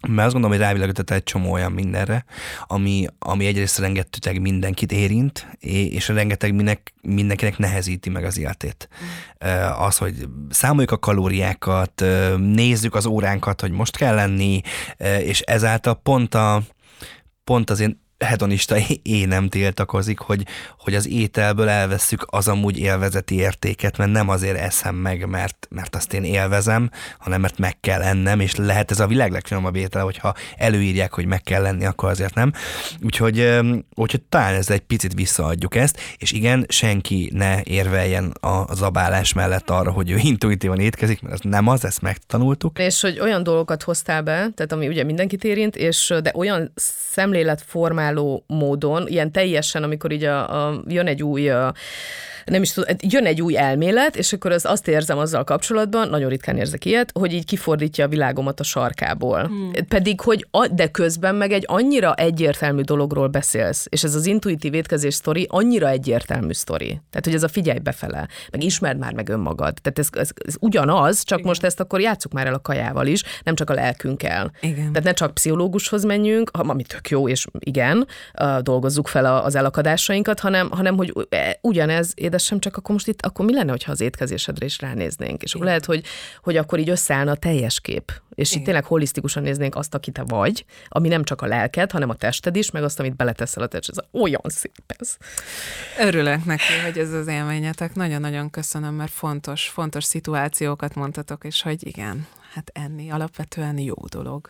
mert azt gondolom, hogy rávilágított egy csomó olyan mindenre, ami, ami egyrészt rengeteg mindenkit érint, és rengeteg minek, mindenkinek nehezíti meg az életét. Az, hogy számoljuk a kalóriákat, nézzük az óránkat, hogy most kell lenni, és ezáltal pont a pont az én hedonista nem tiltakozik, hogy, hogy az ételből elveszük az amúgy élvezeti értéket, mert nem azért eszem meg, mert, mert azt én élvezem, hanem mert meg kell ennem, és lehet ez a világ legfinomabb étel, hogyha előírják, hogy meg kell lenni, akkor azért nem. Úgyhogy, úgyhogy talán ez egy picit visszaadjuk ezt, és igen, senki ne érveljen a zabálás mellett arra, hogy ő intuitívan étkezik, mert az nem az, ezt megtanultuk. És hogy olyan dolgokat hoztál be, tehát ami ugye mindenkit érint, és de olyan szemléletformáló módon, ilyen teljesen, amikor így a, a, jön egy új nem is tudom, jön egy új elmélet, és akkor az azt érzem azzal kapcsolatban, nagyon ritkán érzek ilyet, hogy így kifordítja a világomat a sarkából. Hmm. Pedig, hogy a, de közben meg egy annyira egyértelmű dologról beszélsz, és ez az intuitív étkezés sztori annyira egyértelmű sztori. Tehát, hogy ez a figyelj befele, meg ismerd már meg önmagad. Tehát ez, ez, ez ugyanaz, csak Igen. most ezt akkor játsszuk már el a kajával is, nem csak a lelkünkkel. Igen. Tehát ne csak pszichológushoz menjünk, ami tök jó, és igen, dolgozzuk fel az elakadásainkat, hanem, hanem hogy ugyanez, édesem, csak akkor most itt, akkor mi lenne, ha az étkezésedre is ránéznénk? És akkor lehet, hogy, hogy akkor így összeállna a teljes kép. És Igen. itt tényleg holisztikusan néznénk azt, aki te vagy, ami nem csak a lelked, hanem a tested is, meg azt, amit beleteszel a tested. Ez olyan szép ez. Örülök neki, hogy ez az élményetek. Nagyon-nagyon köszönöm, mert fontos, fontos szituációkat mondtatok, és hogy igen, hát enni alapvetően jó dolog.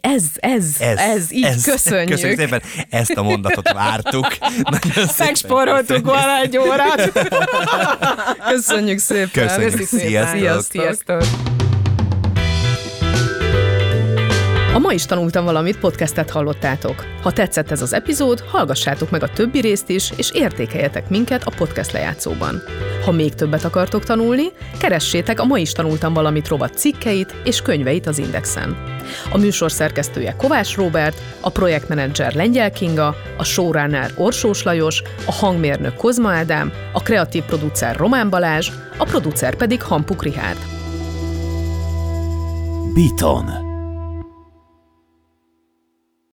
Ez, ez, ez, ez így ez, köszönjük. Köszönjük szépen, ezt a mondatot vártuk. Megsporoltuk volna egy órát. Köszönjük szépen. Köszönjük. Sziasztok. Sziasztok. Sziasztok. A ma is tanultam valamit, podcastet hallottátok. Ha tetszett ez az epizód, hallgassátok meg a többi részt is, és értékeljetek minket a podcast lejátszóban. Ha még többet akartok tanulni, keressétek a Ma is tanultam valamit rovat cikkeit és könyveit az Indexen. A műsor szerkesztője Kovács Róbert, a projektmenedzser Lengyel Kinga, a showrunner Orsós Lajos, a hangmérnök Kozma Ádám, a kreatív producer Román Balázs, a producer pedig Hampuk Rihárd. Beaton